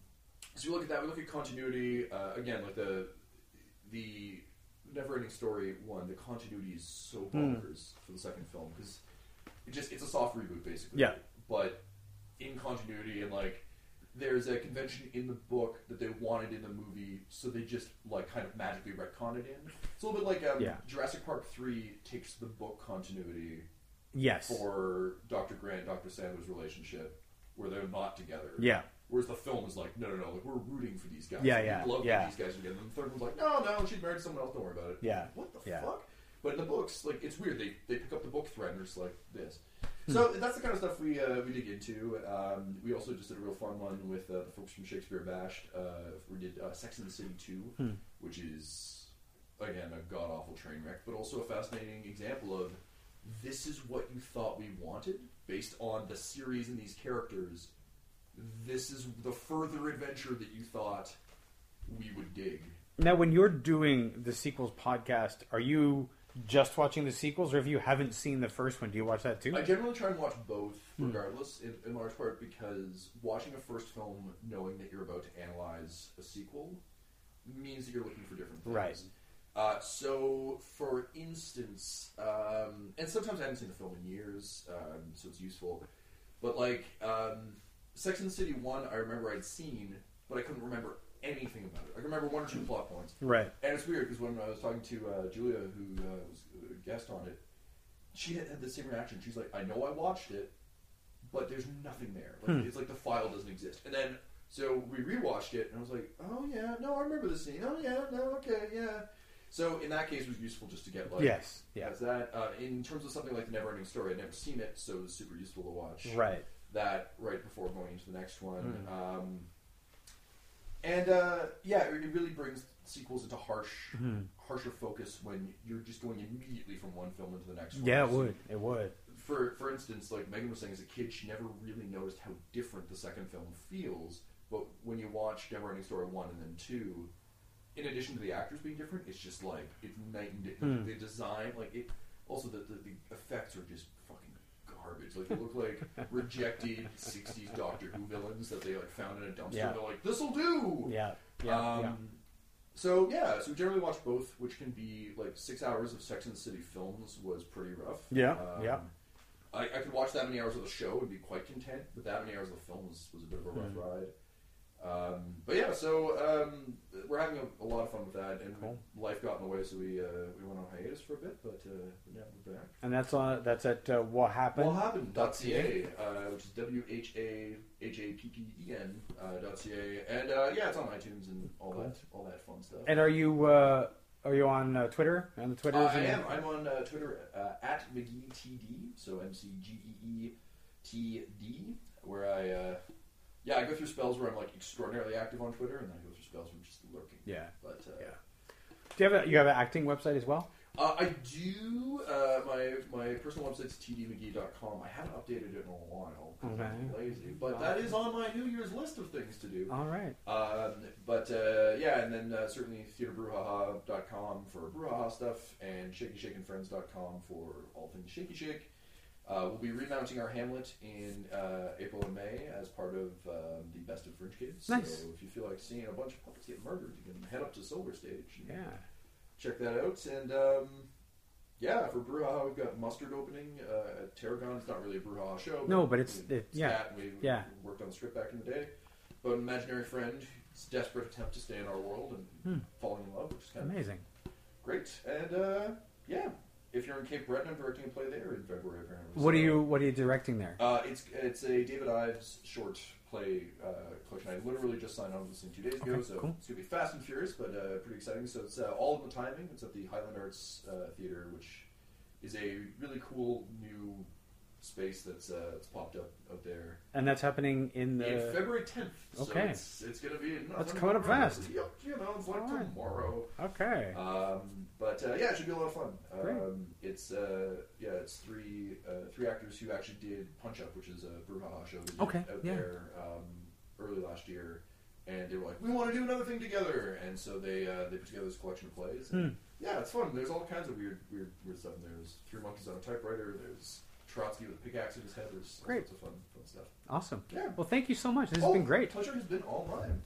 so we look at that. We look at continuity uh, again, like the the never-ending story one. The continuity is so Hmm. bonkers for the second film because it just it's a soft reboot basically. Yeah. But in continuity and like there's a convention in the book that they wanted in the movie, so they just like kind of magically retconned it in. It's a little bit like um, Yeah. Jurassic Park three takes the book continuity Yes. for Dr. Grant Dr. Sanders relationship, where they're not together. Yeah. Whereas the film is like, no, no, no, like we're rooting for these guys. Yeah, We yeah, love yeah. these guys again. And the third one's like, no, no, she's married to someone else. Don't worry about it. Yeah, What the yeah. fuck? But in the books, like it's weird. They they pick up the book thread and they're like this. Hmm. So that's the kind of stuff we uh, we dig into. Um, we also just did a real fun one with uh, the folks from Shakespeare BASH'd. Uh, we did uh, Sex and the City two, Hmm. which is again a god awful train wreck, but also a fascinating example of this is what you thought we wanted based on the series and these characters. This is the further adventure that you thought we would dig. Now, when you're doing the sequels podcast, are you just watching the sequels, or if you haven't seen the first one, do you watch that too? I generally try and watch both, Hmm. regardless, in, in large part because watching a first film, knowing that you're about to analyze a sequel, means that you're looking for different things. Right. Uh, so, for instance, um, and sometimes I haven't seen the film in years, um, so it's useful. But like um, Sex and the City one, I remember I'd seen, but I couldn't remember anything about it. I can remember one or two plot points. Right. And it's weird because when I was talking to uh, Julia, who uh, was a guest on it, she had, had the same reaction. She's like, "I know I watched it, but there's nothing there. Like, Hmm. It's like the file doesn't exist." And then so we rewatched it, and I was like, "Oh yeah, no, I remember the scene. Oh yeah, no, okay, yeah." So in that case, it was useful just to get like, yes. Yeah. that. Uh, in terms of something like the Neverending Story, I'd never seen it, so it was super useful to watch Right. that right before going into the next one. Mm. Um, and uh, yeah, it really brings sequels into harsh, Mhm. harsher focus when you're just going immediately from one film into the next one. Yeah, it would. It would. For for instance, like Megan was saying, as a kid, she never really noticed how different the second film feels. But when you watch Neverending Story one and then two, in addition to the actors being different, it's just like it's night and day. Hmm. The design, like it. Also, the, the the effects are just garbage. Like they look like rejected '60s Doctor Who villains that they like found in a dumpster. Yeah. They're like, "This'll do." Yeah. Yeah. um, yeah. So yeah, so we generally watch both, which can be like six hours of Sex and the City films was pretty rough. Yeah, Um, yeah. I, I could watch that many hours of the show and be quite content, but that many hours of the film was, was a bit of a rough Hmm. ride. Um, but yeah, so um, we're having a, a lot of fun with that, and Cool. life got in the way, so we uh, we went on hiatus for a bit, but uh, yeah, we're back. And that's on. That's at uh, what happened. What happened.ca, uh, which is W H A H A P P E N uh, dot .ca, and uh, yeah, it's on iTunes and all Cool. that all that fun stuff. And are you uh, are you on uh, Twitter? On the Twitter? I am. I'm on uh, Twitter uh, at McGeeTD, so M C G E E T D, where I uh, yeah I go through spells where I'm like extraordinarily active on Twitter, and then I go through spells where I'm just lurking. Yeah. But uh, Yeah. Do you have a you have an acting website as well? uh, I do. Uh, my my personal website's tdmcgee.com. I haven't updated it in a while. 'cause I'm Okay. lazy, but that is on my New Year's list of things to do. All right. Um, but uh, yeah, and then uh, certainly theaterbruhaha.com for brouhaha stuff and shakyshakenfriends.com for all things shaky shake. Uh, we'll be remounting our Hamlet in uh, April and May as part of um, the Best of Fringe Kids. Nice. So if you feel like seeing a bunch of puppets get murdered, you can head up to Silver Stage and Yeah. check that out. And um, yeah, for Brouhaha, we've got Mustard opening uh, at Tarragon. It's not really a Brouhaha show. No, but it's- it- yeah. that, We, Yeah. worked on the script back in the day. But an imaginary friend, it's a desperate attempt to stay in our world and Hmm. falling in love, which is kind of Amazing. great. And uh, yeah, if you're in Cape Breton, I'm directing a play there in February apparently. What So, are you What are you directing there? Uh, it's it's a David Ives short play uh, collection. I literally just signed on with this thing two days ago, Okay, so cool. it's gonna be fast and furious, but uh, pretty exciting. So it's uh, all in the timing. It's at the Highland Arts uh, Theater, which is a really cool new space that's uh, that's popped up out there And that's happening in the. in February 10th. So Okay. it's, it's gonna be That's nothing coming up fast. Yep, you know, it's like All right. tomorrow. Okay. Um, but uh, yeah, it should be a lot of fun. Great. Um, it's uh, yeah, it's three uh, three actors who actually did Punch Up, which is a brouhaha show they did Okay, out yeah. there um, early last year, and they were like, "We want to do another thing together," and so they uh, they put together this collection of plays. And, Hmm. Yeah, it's fun. There's all kinds of weird weird weird stuff. in there. There's Three Monkeys on a Typewriter. There's Trotsky with a pickaxe in his head. There's all Great. sorts of fun fun stuff. Awesome. Yeah. Well, thank you so much. This has Oh, been great. Pleasure has been all mine.